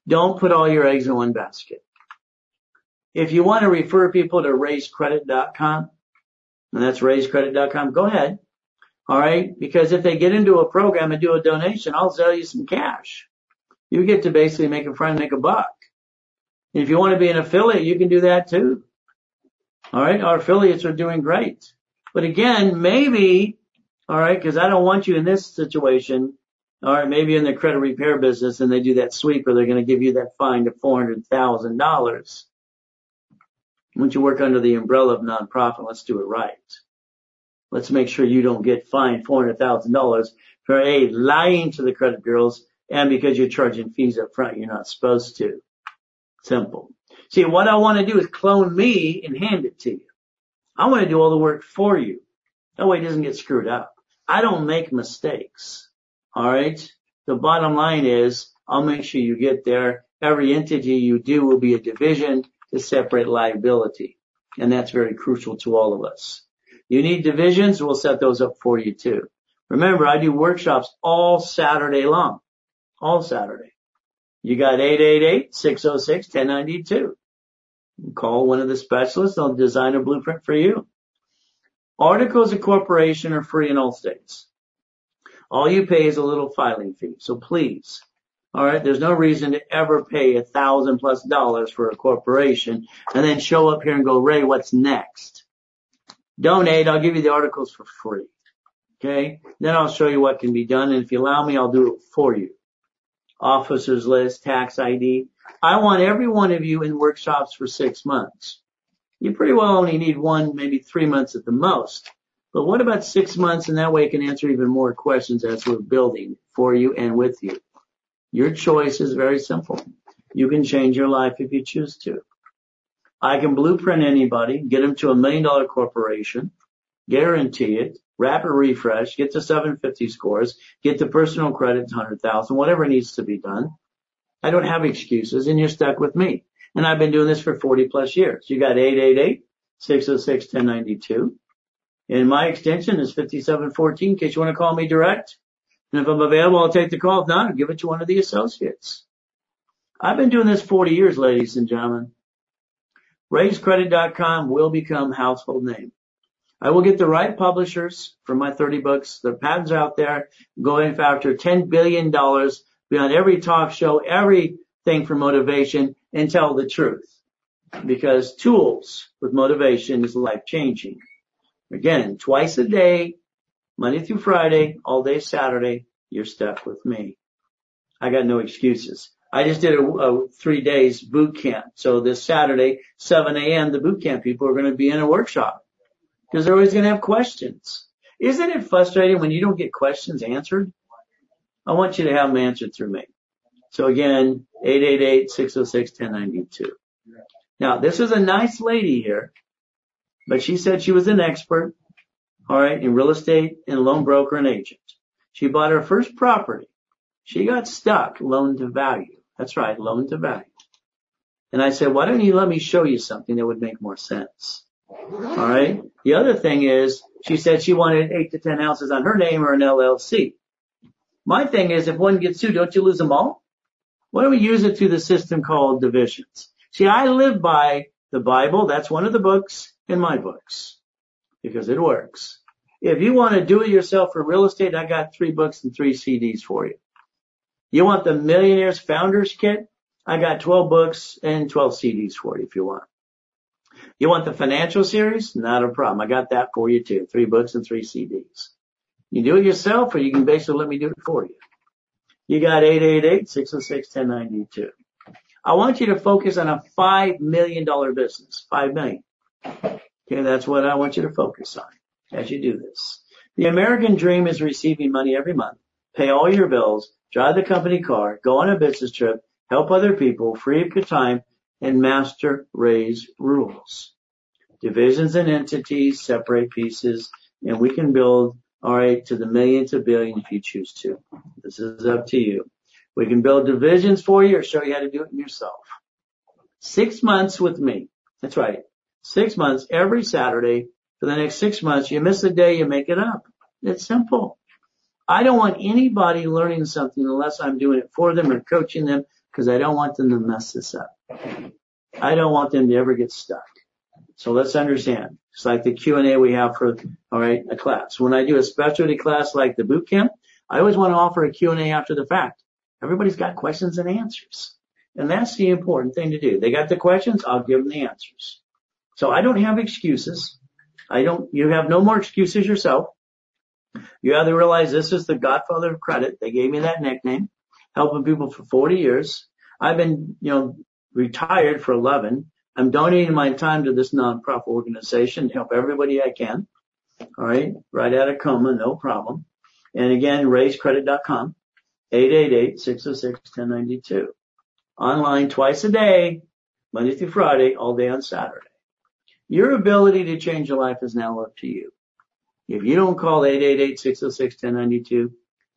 Don't put all your eggs in one basket. If you want to refer people to rayscredit.com, and that's rayscredit.com, go ahead. All right. Because if they get into a program and do a donation, I'll sell you some cash. You get to basically make a friend make a buck. If you want to be an affiliate, you can do that too. All right. Our affiliates are doing great. But again, maybe, all right, because I don't want you in this situation. All right. Maybe in the credit repair business and they do that sweep or they're going to give you that fine of $400,000. Once you work under the umbrella of nonprofit, let's do it right. Let's make sure you don't get fined $400,000 for A, lying to the credit bureaus and because you're charging fees up front you're not supposed to. Simple. See, what I want to do is clone me and hand it to you. I want to do all the work for you. That way it doesn't get screwed up. I don't make mistakes. All right. The bottom line is I'll make sure you get there. Every entity you do will be a division to separate liability. And that's very crucial to all of us. You need divisions, we'll set those up for you too. Remember, I do workshops all Saturday long. All Saturday. You got 888-606-1092. Call one of the specialists, they'll design a blueprint for you. Articles of corporation are free in all states. All you pay is a little filing fee. So please, all right, there's no reason to ever pay a thousand plus dollars for a corporation and then show up here and go, Ray, what's next? Donate, I'll give you the articles for free. Okay. Then I'll show you what can be done. And if you allow me, I'll do it for you. Officers list, tax ID. I want every one of you in workshops for six months. You pretty well only need one, maybe three months at the most. But what about six months? And that way I can answer even more questions as we're building for you and with you. Your choice is very simple. You can change your life if you choose to. I can blueprint anybody, get them to a million dollar corporation, guarantee it, rapid refresh, get to 750 scores, get the personal credit to 100,000, whatever needs to be done. I don't have excuses and you're stuck with me. And I've been doing this for 40 plus years. You got 888-606-1092. And my extension is 5714 in case you want to call me direct. And if I'm available, I'll take the call. If not, I'll give it to one of the associates. I've been doing this 40 years, ladies and gentlemen. Rayscredit.com will become household name. I will get the right publishers for my 30 books. The patents out there going after $10 billion beyond every talk show, everything for motivation and tell the truth. Because tools with motivation is life changing. Again, twice a day, Monday through Friday, all day Saturday, you're stuck with me. I got no excuses. I just did a, a three days boot camp. So this Saturday, 7 a.m., the boot camp people are going to be in a workshop because they're always going to have questions. Isn't it frustrating when you don't get questions answered? I want you to have them answered through me. So again, 888-606-1092. Now, this is a nice lady here, but she said she was an expert, all right, in real estate and loan broker and agent. She bought her first property. She got stuck loan to value. That's right, loan to value. And I said, why don't you let me show you something that would make more sense? All right. The other thing is, she said she wanted eight to ten houses on her name or an LLC. My thing is, if one gets sued, don't you lose them all? Why don't we use it through the system called divisions? See, I live by the Bible. That's one of the books in my books because it works. If you want to do it yourself for real estate, I got three books and three CDs for you. You want the Millionaires Founders Kit? I got 12 books and 12 CDs for you if you want. You want the financial series? Not a problem. I got that for you too. Three books and three CDs. You do it yourself or you can basically let me do it for you. You got 888-606-1092. I want you to focus on a $5 million business. 5 million. Okay, that's what I want you to focus on as you do this. The American dream is receiving money every month, pay all your bills, drive the company car, go on a business trip, help other people, free up your time, and master Ray's rules. Divisions and entities, separate pieces, and we can build, all right, to the million to billion if you choose to. This is up to you. We can build divisions for you or show you how to do it yourself. Six months with me. That's right. Six months every Saturday for the next six months. You miss a day, you make it up. It's simple. I don't want anybody learning something unless I'm doing it for them or coaching them because I don't want them to mess this up. I don't want them to ever get stuck. So let's understand. It's like the Q&A we have for, all right, a class. When I do a specialty class like the boot camp, I always want to offer a Q&A after the fact. Everybody's got questions and answers. And that's the important thing to do. They got the questions, I'll give them the answers. So I don't have excuses. I don't, you have no more excuses yourself. You have to realize this is the godfather of credit. They gave me that nickname, helping people for 40 years. I've been, you know, retired for 11. I'm donating my time to this nonprofit organization to help everybody I can. All right. Right out of coma, no problem. And again, rayscredit.com, 888-606-1092. Online twice a day, Monday through Friday, all day on Saturday. Your ability to change your life is now up to you. If you don't call 888-606-1092,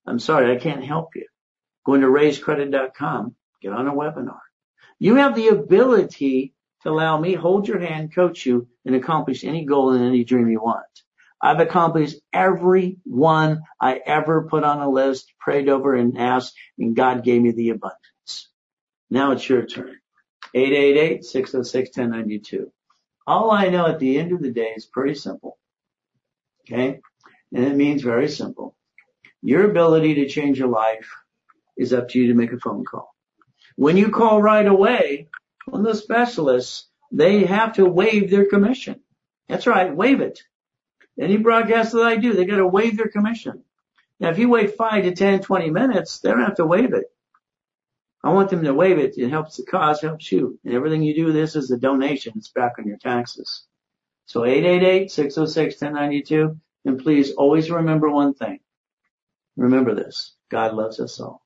I'm sorry, I can't help you. Go into rayscredit.com, get on a webinar. You have the ability to allow me hold your hand, coach you, and accomplish any goal and any dream you want. I've accomplished every one I ever put on a list, prayed over and asked, and God gave me the abundance. Now it's your turn. 888-606-1092. All I know at the end of the day is pretty simple. Okay? And it means very simple. Your ability to change your life is up to you to make a phone call. When you call right away, on the specialists, they have to waive their commission. That's right, waive it. Any broadcast that I do, they got to waive their commission. Now, if you wait five to 10, 20 minutes, they don't have to waive it. I want them to waive it. It helps the cause, helps you. And everything you do, this is a donation. It's back on your taxes. So 888-606-1092. And please always remember one thing. Remember this. God loves us all.